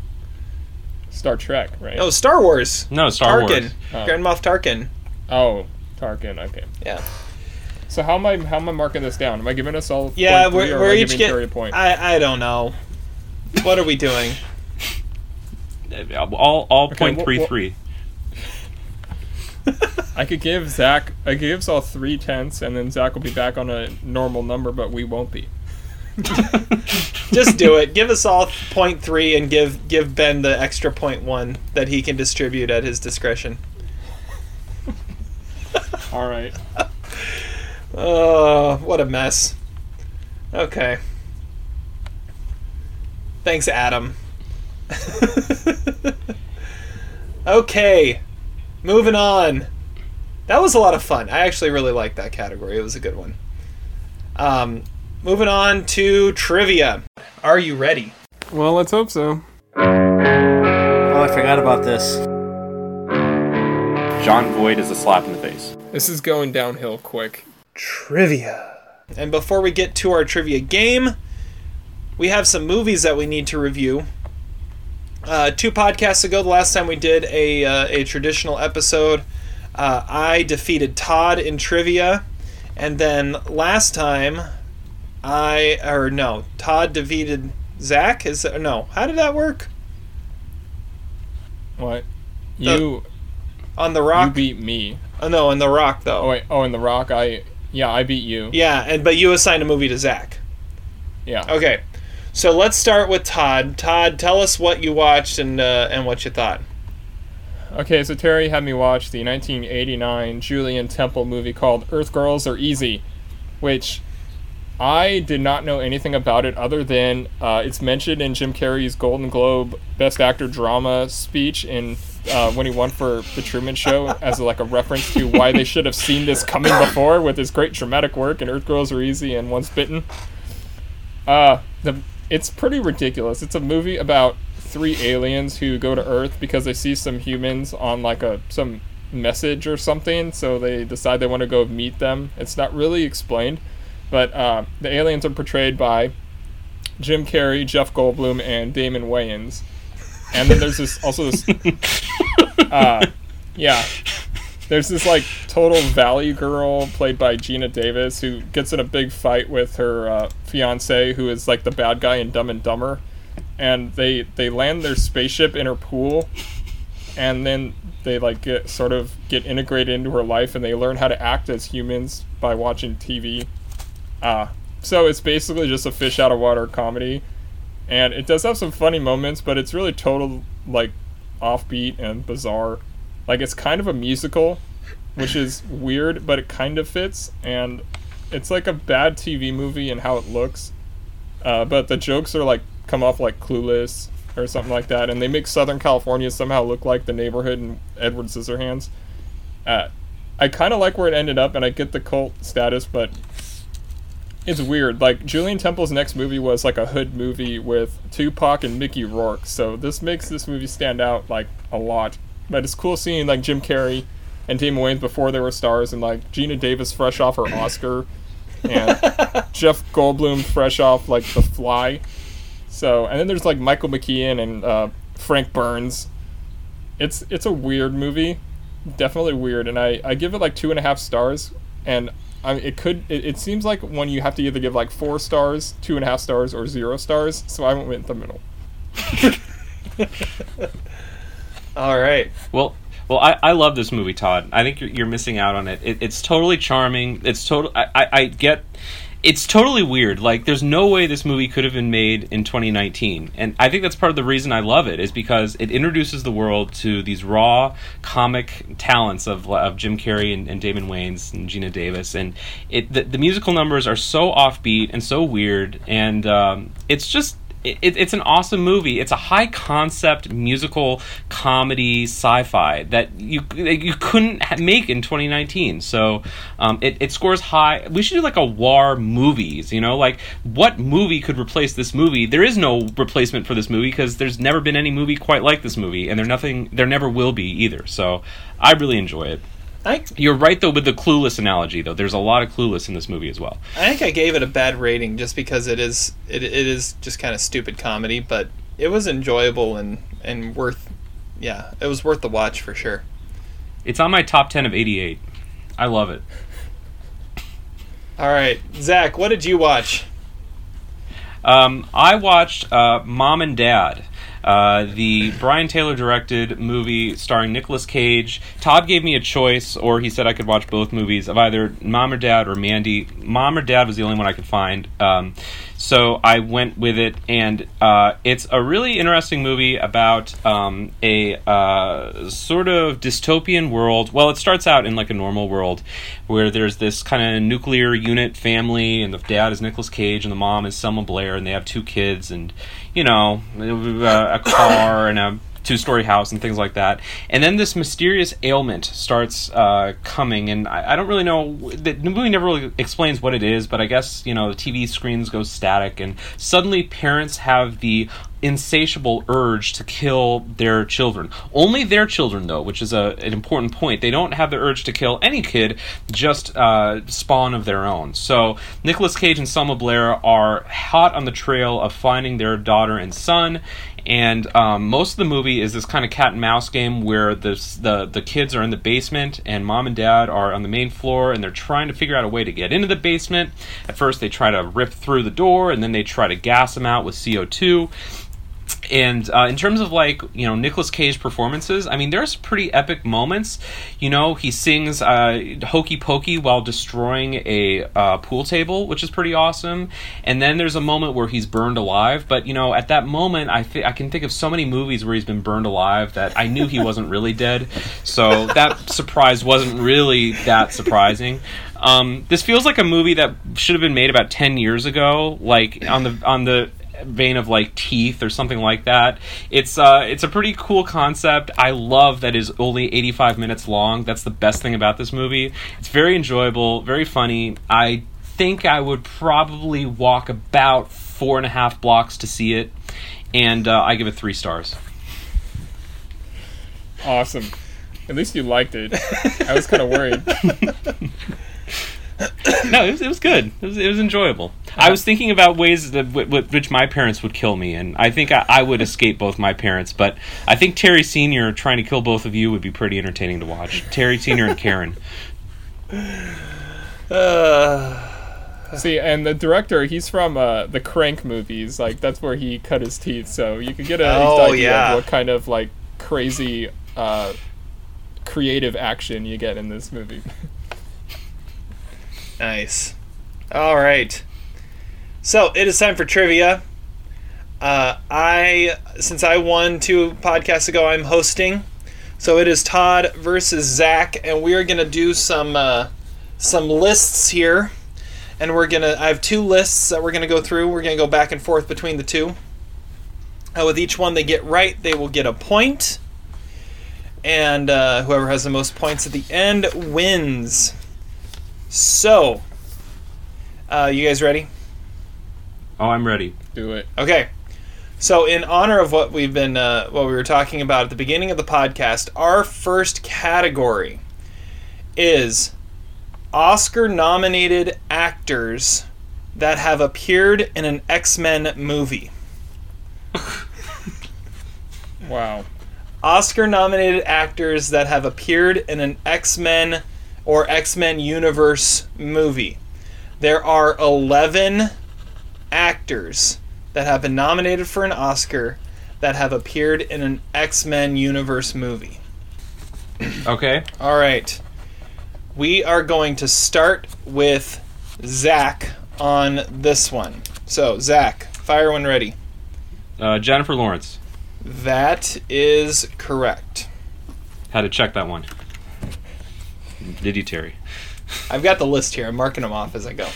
Star Trek, right? No, Star Wars. No, Star Tarkin. Wars. Oh. Grand Moff Tarkin. Oh, Tarkin. Okay. Yeah. So how am I how am I marking this down? Am I giving us all? Yeah, point three, we're, or we're am each giving get. Terry a point? I I don't know. What are we doing? All all Okay, point wh- three wh- three. I could give Zach. I could give us all three tenths, and then Zach will be back on a normal number, but we won't be. Just do it. Give us all point three, and give give Ben the extra point one that he can distribute at his discretion. All right. Oh, what a mess. Okay. Thanks, Adam. okay, moving on. That was a lot of fun. I actually really liked that category. It was a good one. Um, moving on to trivia. Are you ready? Well, let's hope so. Oh, I forgot about this. Jon Voight is a slap in the face. This is going downhill quick. Trivia. And before we get to our trivia game, we have some movies that we need to review. Uh, two podcasts ago, the last time we did a, uh, a traditional episode, uh, I defeated Todd in trivia. And then last time, I, or no, Todd defeated Zach? Is that, no, how did that work? What? The- You On the Rock? you rock? beat me. oh, no, on the rock, though. Oh wait. Oh, in the Rock. I yeah. I beat you. Yeah, and but you assigned a movie to Zach. Yeah. Okay, so let's start with Todd. Todd, tell us what you watched and uh, and what you thought. Okay, so Terry had me watch the 1989 Julien Temple movie called Earth Girls Are Easy, which I did not know anything about it other than uh, it's mentioned in Jim Carrey's Golden Globe Best Actor Drama speech in uh, when he won for The Truman Show as like a reference to why they should have seen this coming before with his great dramatic work and Earth Girls Are Easy and Once Bitten. Uh, the it's pretty ridiculous. It's a movie about three aliens who go to Earth because they see some humans on like a some message or something, so they decide they want to go meet them. It's not really explained, but uh, the aliens are portrayed by Jim Carrey, Jeff Goldblum, and Damon Wayans. And then there's this also this, uh, yeah, there's this like total valley girl played by Geena Davis who gets in a big fight with her uh, fiance who is like the bad guy in Dumb and Dumber, and they they land their spaceship in her pool, and then they like get sort of get integrated into her life and they learn how to act as humans by watching TV. Uh, so it's basically just a fish out of water comedy, and it does have some funny moments, but it's really total like offbeat and bizarre. Like it's kind of a musical, which is weird, but it kind of fits, and it's like a bad TV movie in how it looks. Uh, but the jokes are like come off like clueless or something like that, and they make Southern California somehow look like the neighborhood in Edward Scissorhands. Uh, I kind of like where it ended up, and I get the cult status, but it's weird. Like Julien Temple's next movie was like a hood movie with Tupac and Mickey Rourke, so this makes this movie stand out like a lot. But it's cool seeing like Jim Carrey and Damon Wayans before they were stars, and like Geena Davis fresh off her Oscar, and Jeff Goldblum fresh off like The Fly. So and then there's like Michael McKean and uh, Frank Burns. It's it's a weird movie, definitely weird, and I I give it like two and a half stars, and I mean, it could. It, it seems like when you have to either give like four stars, two and a half stars, or zero stars. So I went with the middle. All right. Well, well, I, I love this movie, Todd. I think you're, you're missing out on it. it. It's totally charming. It's total. I, I, I get. It's totally weird. Like, there's no way this movie could have been made in 2019, and I think that's part of the reason I love it is because it introduces the world to these raw comic talents of, of Jim Carrey and, and Damon Wayans and Geena Davis, and it the, the musical numbers are so offbeat and so weird, and um, it's just it, it's an awesome movie. It's a high concept musical comedy sci-fi that you you couldn't make in 2019. So um, it, it scores high. We should do like a war movies. You know, like what movie could replace this movie? There is no replacement for this movie because there's never been any movie quite like this movie, and there nothing there never will be either. So I really enjoy it. I, You're right though with the clueless analogy though. There's a lot of clueless in this movie as well. I think I gave it a bad rating just because it is it, it is just kind of stupid comedy, but it was enjoyable and and worth yeah, it was worth the watch for sure. It's on my top 10 of 88. I love it. All right, Zach, what did you watch? Um, I watched uh, Mom and Dad, uh, the Brian Taylor directed movie starring Nicolas Cage. Todd gave me a choice, or he said I could watch both movies of either Mom or Dad or Mandy. Mom or Dad was the only one I could find. Um, so I went with it, and uh, it's a really interesting movie about um, a uh, sort of dystopian world. Well, it starts out in like a normal world where there's this kind of nuclear unit family, and the dad is Nicolas Cage, and the mom is Selma Blair, and they have two kids, and you know, a, a car and a two story house and things like that. And then this mysterious ailment starts uh, coming, and I, I, don't really know. The movie never really explains what it is, but I guess, you know, the TV screens go static, and suddenly parents have the insatiable urge to kill their children. Only their children, though, which is a, an important point. They don't have the urge to kill any kid, just uh, spawn of their own. So Nicolas Cage and Selma Blair are hot on the trail of finding their daughter and son. And um, most of the movie is this kind of cat and mouse game where the, the the kids are in the basement and mom and dad are on the main floor and they're trying to figure out a way to get into the basement. At first, they try to rip through the door and then they try to gas them out with CO2 and uh, in terms of like you know Nicolas Cage performances, I mean there's pretty epic moments. You know he sings uh, "Hokey Pokey" while destroying a uh, pool table, which is pretty awesome. And then there's a moment where he's burned alive. But you know at that moment, I th- I can think of so many movies where he's been burned alive that I knew he wasn't really dead. So that surprise wasn't really that surprising. Um, this feels like a movie that should have been made about ten years ago, like on the on the vein of like teeth or something like that. It's uh, it's a pretty cool concept. I love that is only 85 minutes long. That's the best thing about this movie. It's very enjoyable, very funny. I think I would probably walk about four and a half blocks to see it, and uh, I give it three stars. Awesome. At least you liked it. I was kind of worried. no, it was, it was good. It was, it was enjoyable. I was thinking about ways that w- w- which my parents would kill me, and I think I, I would escape both my parents. But I think Terry Senior trying to kill both of you would be pretty entertaining to watch. Terry Senior and Karen. Uh, See, and the director, he's from uh, the Crank movies. Like that's where he cut his teeth. So you could get a Oh, idea yeah. of what kind of like crazy, uh, creative action you get in this movie. nice. All right. So it is time for trivia. Uh, I since I won two podcasts ago, I'm hosting. So it is Todd versus Zach, and we are gonna do some uh, some lists here, and we're gonna. I have two lists that we're gonna go through. We're gonna go back and forth between the two. Uh, with each one they get right, they will get a point. and uh, whoever has the most points at the end wins. So, uh, you guys ready? Oh, I'm ready. Do it. Okay. So, in honor of what we've been, uh, what we were talking about at the beginning of the podcast, our first category is Oscar-nominated actors that have appeared in an X-Men movie. Wow. Oscar-nominated actors that have appeared in an X-Men or X-Men universe movie. There are 11 actors that have been nominated for an Oscar that have appeared in an X-Men universe movie. Okay. All right. We are going to start with Zach on this one. So, Zach, fire when ready. Uh, Jennifer Lawrence. That is correct. Had to check that one. Did you, Terry? I've got the list here. I'm marking them off as I go.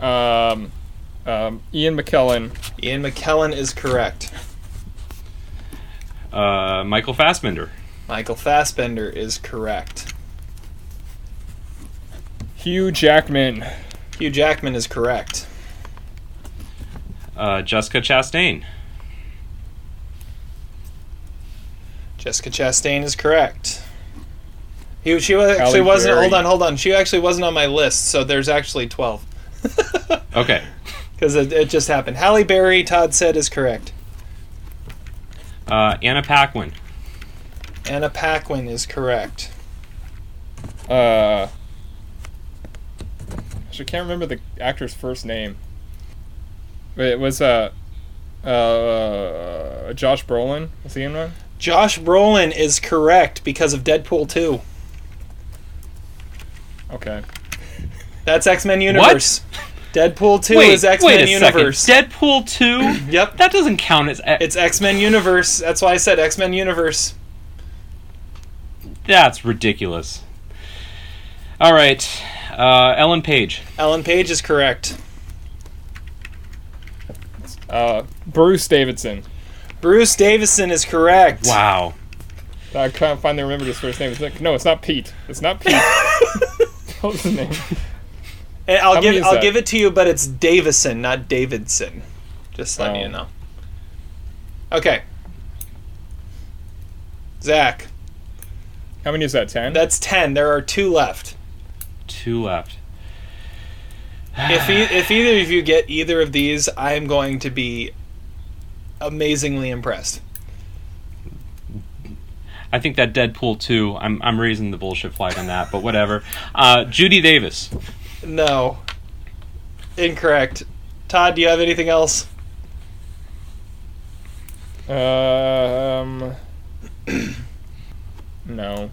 Um, um, Ian McKellen. Ian McKellen is correct. Uh, Michael Fassbender. Michael Fassbender is correct. Hugh Jackman. Hugh Jackman is correct. Uh, Jessica Chastain. Jessica Chastain is correct. He, she was, actually Halle wasn't. Berry. Hold on, hold on. She actually wasn't on my list, so there's actually twelve Okay. because it, it just happened. Halle Berry, Todd said, is correct. Uh, Anna Paquin. Anna Paquin is correct. Uh, I can't remember the actor's first name. But it was uh, uh, Josh Brolin. Was he in one? Josh Brolin is correct because of Deadpool 2. Okay. That's X Men Universe. Deadpool 2 wait, is X Men Universe. second. Deadpool 2? Yep. That doesn't count as. X- It's X Men Universe. That's why I said X Men Universe. That's ridiculous. All right. Uh, Ellen Page. Ellen Page is correct. Uh, Bruce Davidson. Bruce Davison is correct. Wow. I can't finally remember his first name. It's like, no, it's not Pete. It's not Pete. what was his name? And I'll How give I'll that? give it to you, but it's Davison, not Davidson. Just letting Oh. you know. Okay. Zach, How many is that? Ten. that's ten. There are two left. Two left. If e- if either of you get either of these, I am going to be amazingly impressed. I think that Deadpool 2, I'm, I'm raising the bullshit flag on that, but whatever. Uh, Judy Davis. No. Incorrect. Todd, do you have anything else? Um. no.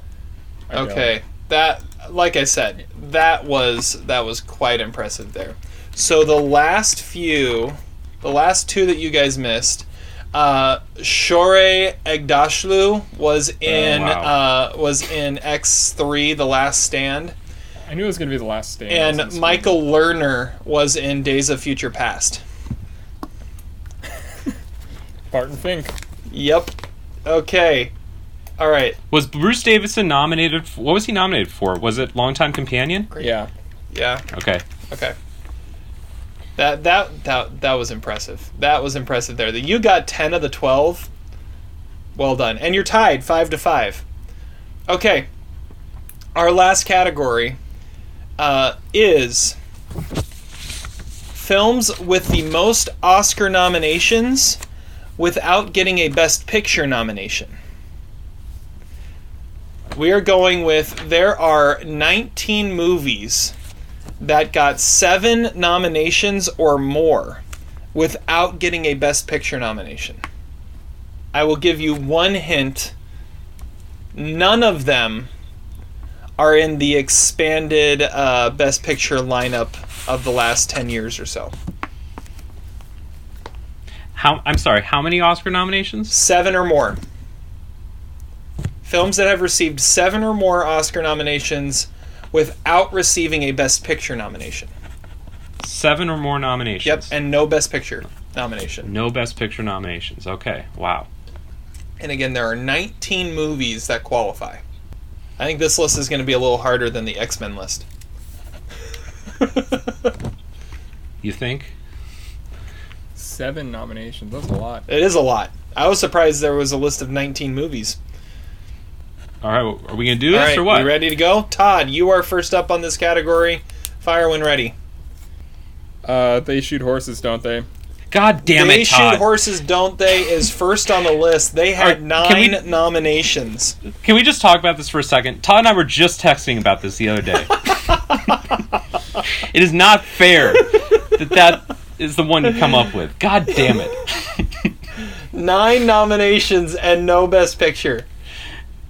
I don't. Okay. That like I said, that was that was quite impressive there. So the last few the last two that you guys missed, uh Shohreh Aghdashloo was in wow. uh was in X3 The Last Stand I knew it was gonna be the last stand. And in Michael Lerner was in Days of Future Past. Barton Fink. Yep. Okay. All right. Was Bruce Davison nominated? For, what was he nominated for? Was it Longtime Companion? Yeah. Yeah. Okay. Okay. That that that that was impressive. That was impressive there. That you got ten of the twelve. Well done, and you're tied five to five. Okay. Our last category uh, is films with the most Oscar nominations without getting a Best Picture nomination. We are going with there are 19 movies that got seven nominations or more without getting a Best Picture nomination. I will give you one hint. None of them are in the expanded uh, Best Picture lineup of the last 10 years or so. How I'm sorry, how many Oscar nominations? Seven or more. Films that have received seven or more Oscar nominations without receiving a Best Picture nomination. Seven or more nominations. Yep, and no Best Picture nomination. No Best Picture nominations. Okay, wow. And again, there are 19 movies that qualify. I think this list is going to be a little harder than the X Men list. You think? Seven nominations. That's a lot. It is a lot. I was surprised there was a list of 19 movies. All right, well, are we gonna do this All right, or what? you ready to go? Todd, you are first up on this category. Fire when ready. Uh, they shoot horses, don't they? God damn they it, Todd! They shoot horses, don't they? Is first on the list. They had Alright, can nine we- nominations. Can we just talk about this for a second? Todd and I were just texting about this the other day. it is not fair that that is the one you come up with. God damn it! Nine nominations and no Best Picture.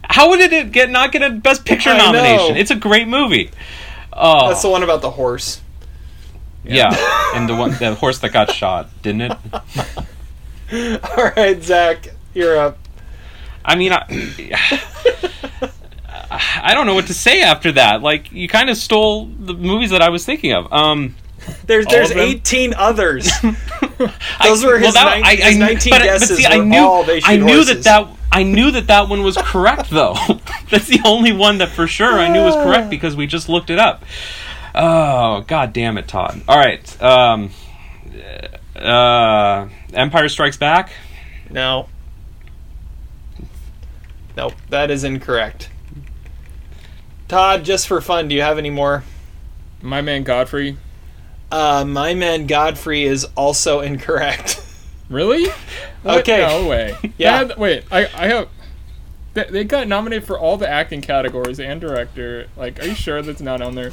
How would it get not get a Best Picture I know. nomination? It's a great movie. Oh, That's the one about the horse. yeah, and the one the horse that got shot, didn't it? All right, Zach, you're up. I mean, I, I don't know what to say after that. Like, you kind of stole the movies that I was thinking of. Um, There's there's of 18 others. I- Those were his, that- nine, his 19 but- but guesses. see, I knew, I knew horses. that that I knew that that one was correct though. That's the only one that for sure I knew was correct because we just looked it up. Oh god damn it, Todd! All right, um, uh, Empire Strikes Back. No. Nope, that is incorrect. Todd, just for fun, do you have any more? My man Godfrey. Uh, my man Godfrey is also incorrect. Really? What? Okay. No way. Yeah. That- wait, I I have. They, they got nominated for all the acting categories and director. Like, are you sure that's not on there?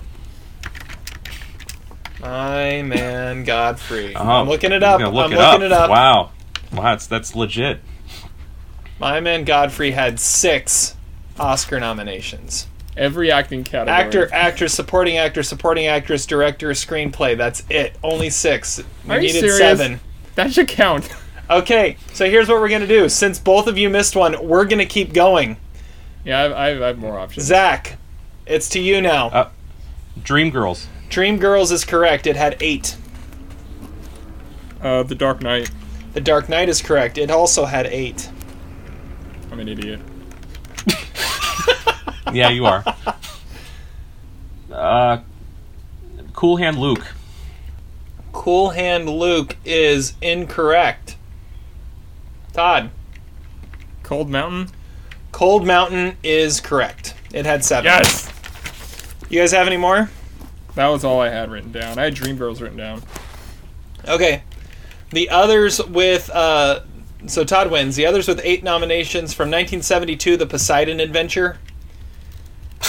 my man Godfrey. Oh, I'm looking it up. gonna Look I'm it looking it up. Wow, wow, that's that's legit. My man Godfrey had six Oscar nominations. Every acting category. Actor, actress, supporting actor, supporting actress, director, screenplay. That's it. Only six. We Are you needed serious? seven. That should count. Okay, so here's what we're gonna do. Since both of you missed one, we're gonna keep going. Yeah, I have, I I have more options. Zach, it's to you now. Uh, Dream Girls is correct. It had eight. Uh, The Dark Knight. The Dark Knight is correct. It also had eight. I'm an idiot. Yeah, you are. uh, Cool Hand Luke. Cool Hand Luke is incorrect. Todd, Cold Mountain. Cold Mountain is correct. It had seven. Yes. You guys have any more? That was all I had written down. I had Dreamgirls written down. Okay. The others with uh so Todd wins. The others with eight nominations from 1972, The Poseidon Adventure.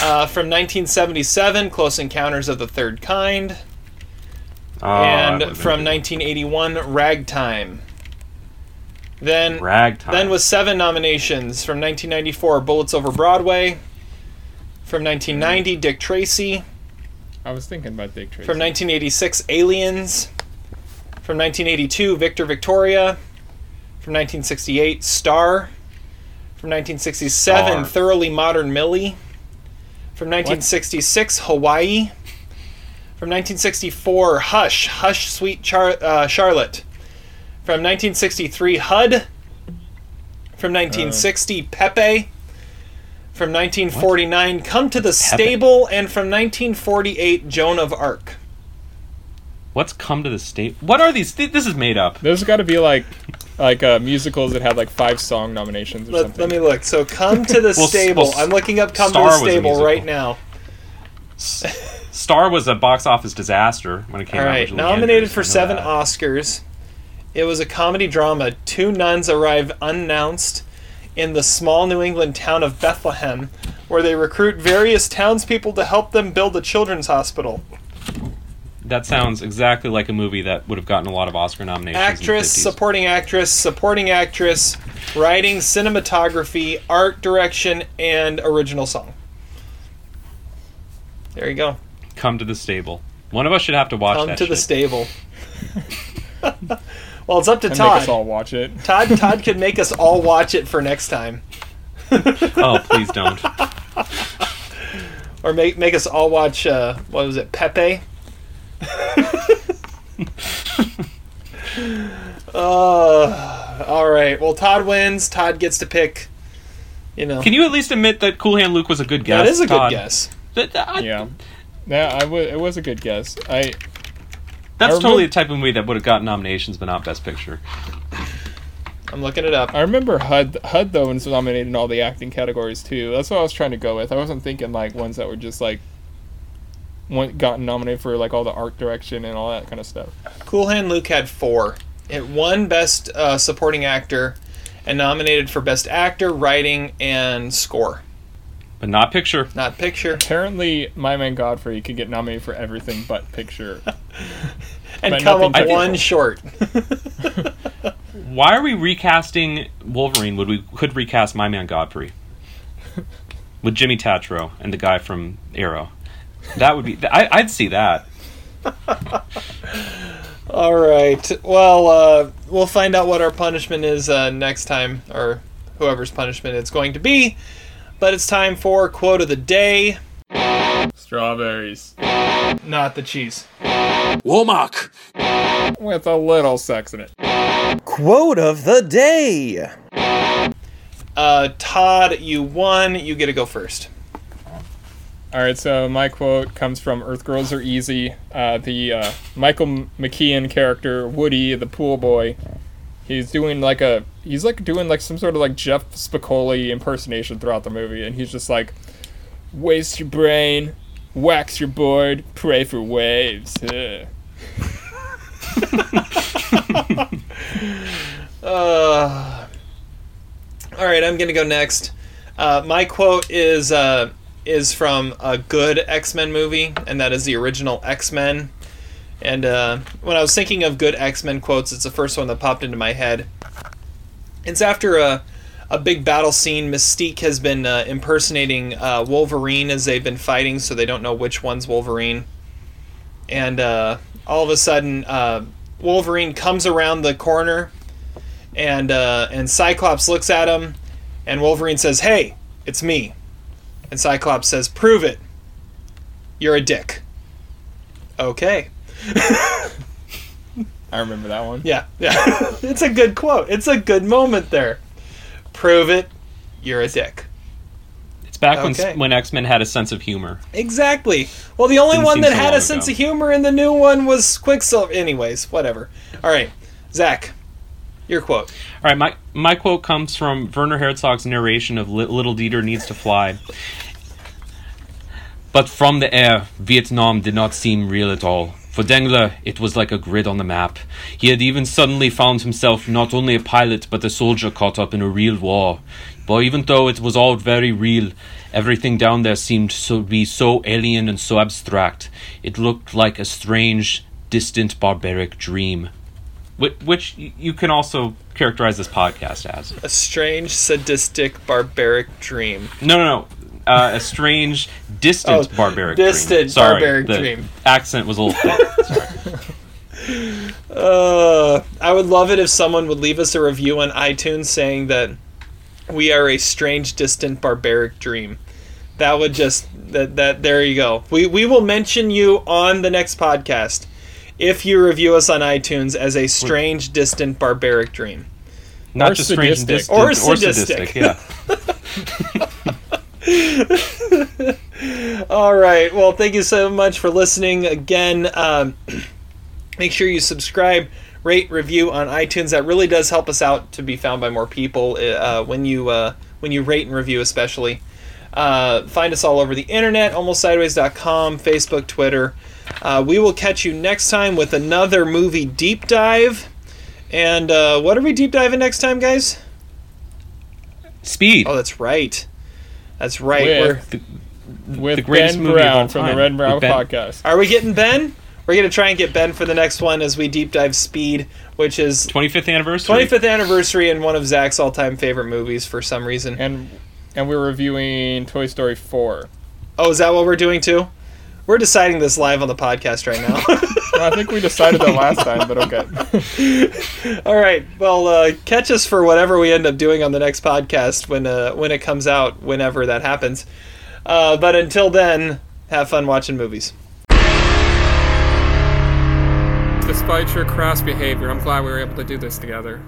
Uh, from 1977, Close Encounters of the Third Kind. Oh, that and from 1981, Ragtime. Then, Ragtime. then with seven nominations from 1994, Bullets Over Broadway. From 1990, hmm. Dick Tracy. I was thinking about Dick Tracy. From 1986, Aliens. From 1982, Victor Victoria. From 1968, Star. From 1967, Star. Thoroughly Modern Millie. From 1966, Hawaii. From 1964, Hush, Hush, Sweet Char- uh, Charlotte. From 1963, HUD. From 1960, Pepe. From 1949, Come to the Stable. And from 1948, Joan of Arc. What's come to the Stable? What are these? Th- This is made up. There's got to be like, like uh, musicals that had like five song nominations or Let, something. let me look. So, Come to the Well, s- Stable. well, I'm looking up Come Star to the Stable right now. Star was a box office disaster when it came All out. right, nominated for seven that. Oscars. It was a comedy drama. Two nuns arrive unannounced in the small New England town of Bethlehem, where they recruit various townspeople to help them build a children's hospital. That sounds exactly like a movie that would have gotten a lot of Oscar nominations. Actress, 50s. supporting actress, supporting actress, writing, cinematography, art direction, and original song. There you go. Come to the stable. One of us should have to watch Come that to the stable. well, it's up to And Todd. make us all watch it. Todd Todd could make us all watch it for next time, oh, please don't. or make make us all watch. Uh, what was it, Pepe? uh, all right. Well, Todd wins. Todd gets to pick. You know, Can you at least admit that Cool Hand Luke was a good guess? that is a good Todd? guess. That- I- Yeah, yeah. I w- it was a good guess. I That's I totally the type of movie that would have gotten nominations, but not Best Picture. I'm looking it up. I remember HUD HUD though was nominated in all the acting categories too. That's what I was trying to go with. I wasn't thinking like ones that were just like one gotten nominated for like all the art direction and all that kind of stuff. Cool Hand Luke had four. It won Best uh, Supporting Actor, and nominated for Best Actor, Writing, and Score. But not Picture. Not Picture. Apparently, My Man Godfrey could get nominated for everything but picture. And But come up nothing one short. Why are we recasting Wolverine Would we could recast My Man Godfrey? With Jimmy Tatro and the guy from Arrow. That would be. I, I'd see that. All right. Well, uh, we'll find out what our punishment is uh, next time, or whoever's punishment it's going to be. But it's time for quote of the day. Strawberries Not the cheese. Womack! with a little sex in it. Quote of the day. Uh, Todd, you won. You get to go first. All right, so my quote comes from Earth Girls Are Easy. Uh, the uh, Michael McKean character, Woody, the pool boy, he's doing like a he's like doing like some sort of like Jeff Spicoli impersonation throughout the movie, and he's just like, waste your brain, wax your board, pray for waves. Uh, all right, I'm gonna go next. Uh, my quote is uh, is from a good X Men movie, and that is the original X Men. And uh, when I was thinking of good X Men quotes, it's the first one that popped into my head. It's after a a big battle scene. Mystique has been uh, impersonating uh, Wolverine as they've been fighting, so they don't know which one's Wolverine. And uh, all of a sudden, uh, Wolverine comes around the corner and uh, and Cyclops looks at him, and Wolverine says, "Hey, it's me," and Cyclops says, "Prove it. You're a dick." Okay. I remember that one. Yeah, yeah. it's a good quote. It's a good moment there. Prove it. You're a dick. It's back Okay. when when X Men had a sense of humor. Exactly. Well, the only Didn't one that so had long a sense ago. of humor in the new one was Quicksilver. Anyways, whatever. All right, Zach, your quote. All right, my my quote comes from Werner Herzog's narration of Little Dieter Needs to Fly. But from the air, Vietnam did not seem real at all. For Dengler, it was like a grid on the map. He had even suddenly found himself not only a pilot, but a soldier caught up in a real war. But even though it was all very real, everything down there seemed to be so alien and so abstract. It looked like a strange, distant, barbaric dream. Which, which you can also characterize this podcast as. A strange, sadistic, barbaric dream. No, no, no. Uh, a strange, distant, Oh, barbaric distant, dream. Sorry, barbaric the dream. Accent was a little thick. Uh, I would love it if someone would leave us a review on iTunes saying that we are a strange, distant, barbaric dream. That would just that that there you go. We we will mention you on the next podcast if you review us on iTunes as a strange, distant, barbaric dream. Not Or just strange distant, Or or sadistic. sadistic. Yeah. All right. Well, thank you so much for listening again. Um, make sure you subscribe, rate, review on iTunes. That really does help us out to be found by more people uh, when you uh, when you rate and review, especially. Uh, find us all over the internet, almostsideways.com, Facebook, Twitter. Uh, we will catch you next time with another movie deep dive. And uh, what are we deep diving next time, guys? Speed. Oh, that's right. That's right. With- We're, With the greatest Ben movie Brown from the. Red Brown podcast. are we getting Ben? We're going to try and get Ben for the next one as we deep dive Speed, which is 25th anniversary. 25th anniversary and one of Zach's all time favorite movies for some reason. And and we're reviewing Toy Story 4. Oh, is that what we're doing too? We're deciding this live on the podcast right now. Well, I think we decided that last time, but okay. All right. Well, uh, catch us for whatever we end up doing on the next podcast when uh, when it comes out, whenever that happens. Uh, but until then, have fun watching movies. Despite your crass behavior, I'm glad we were able to do this together.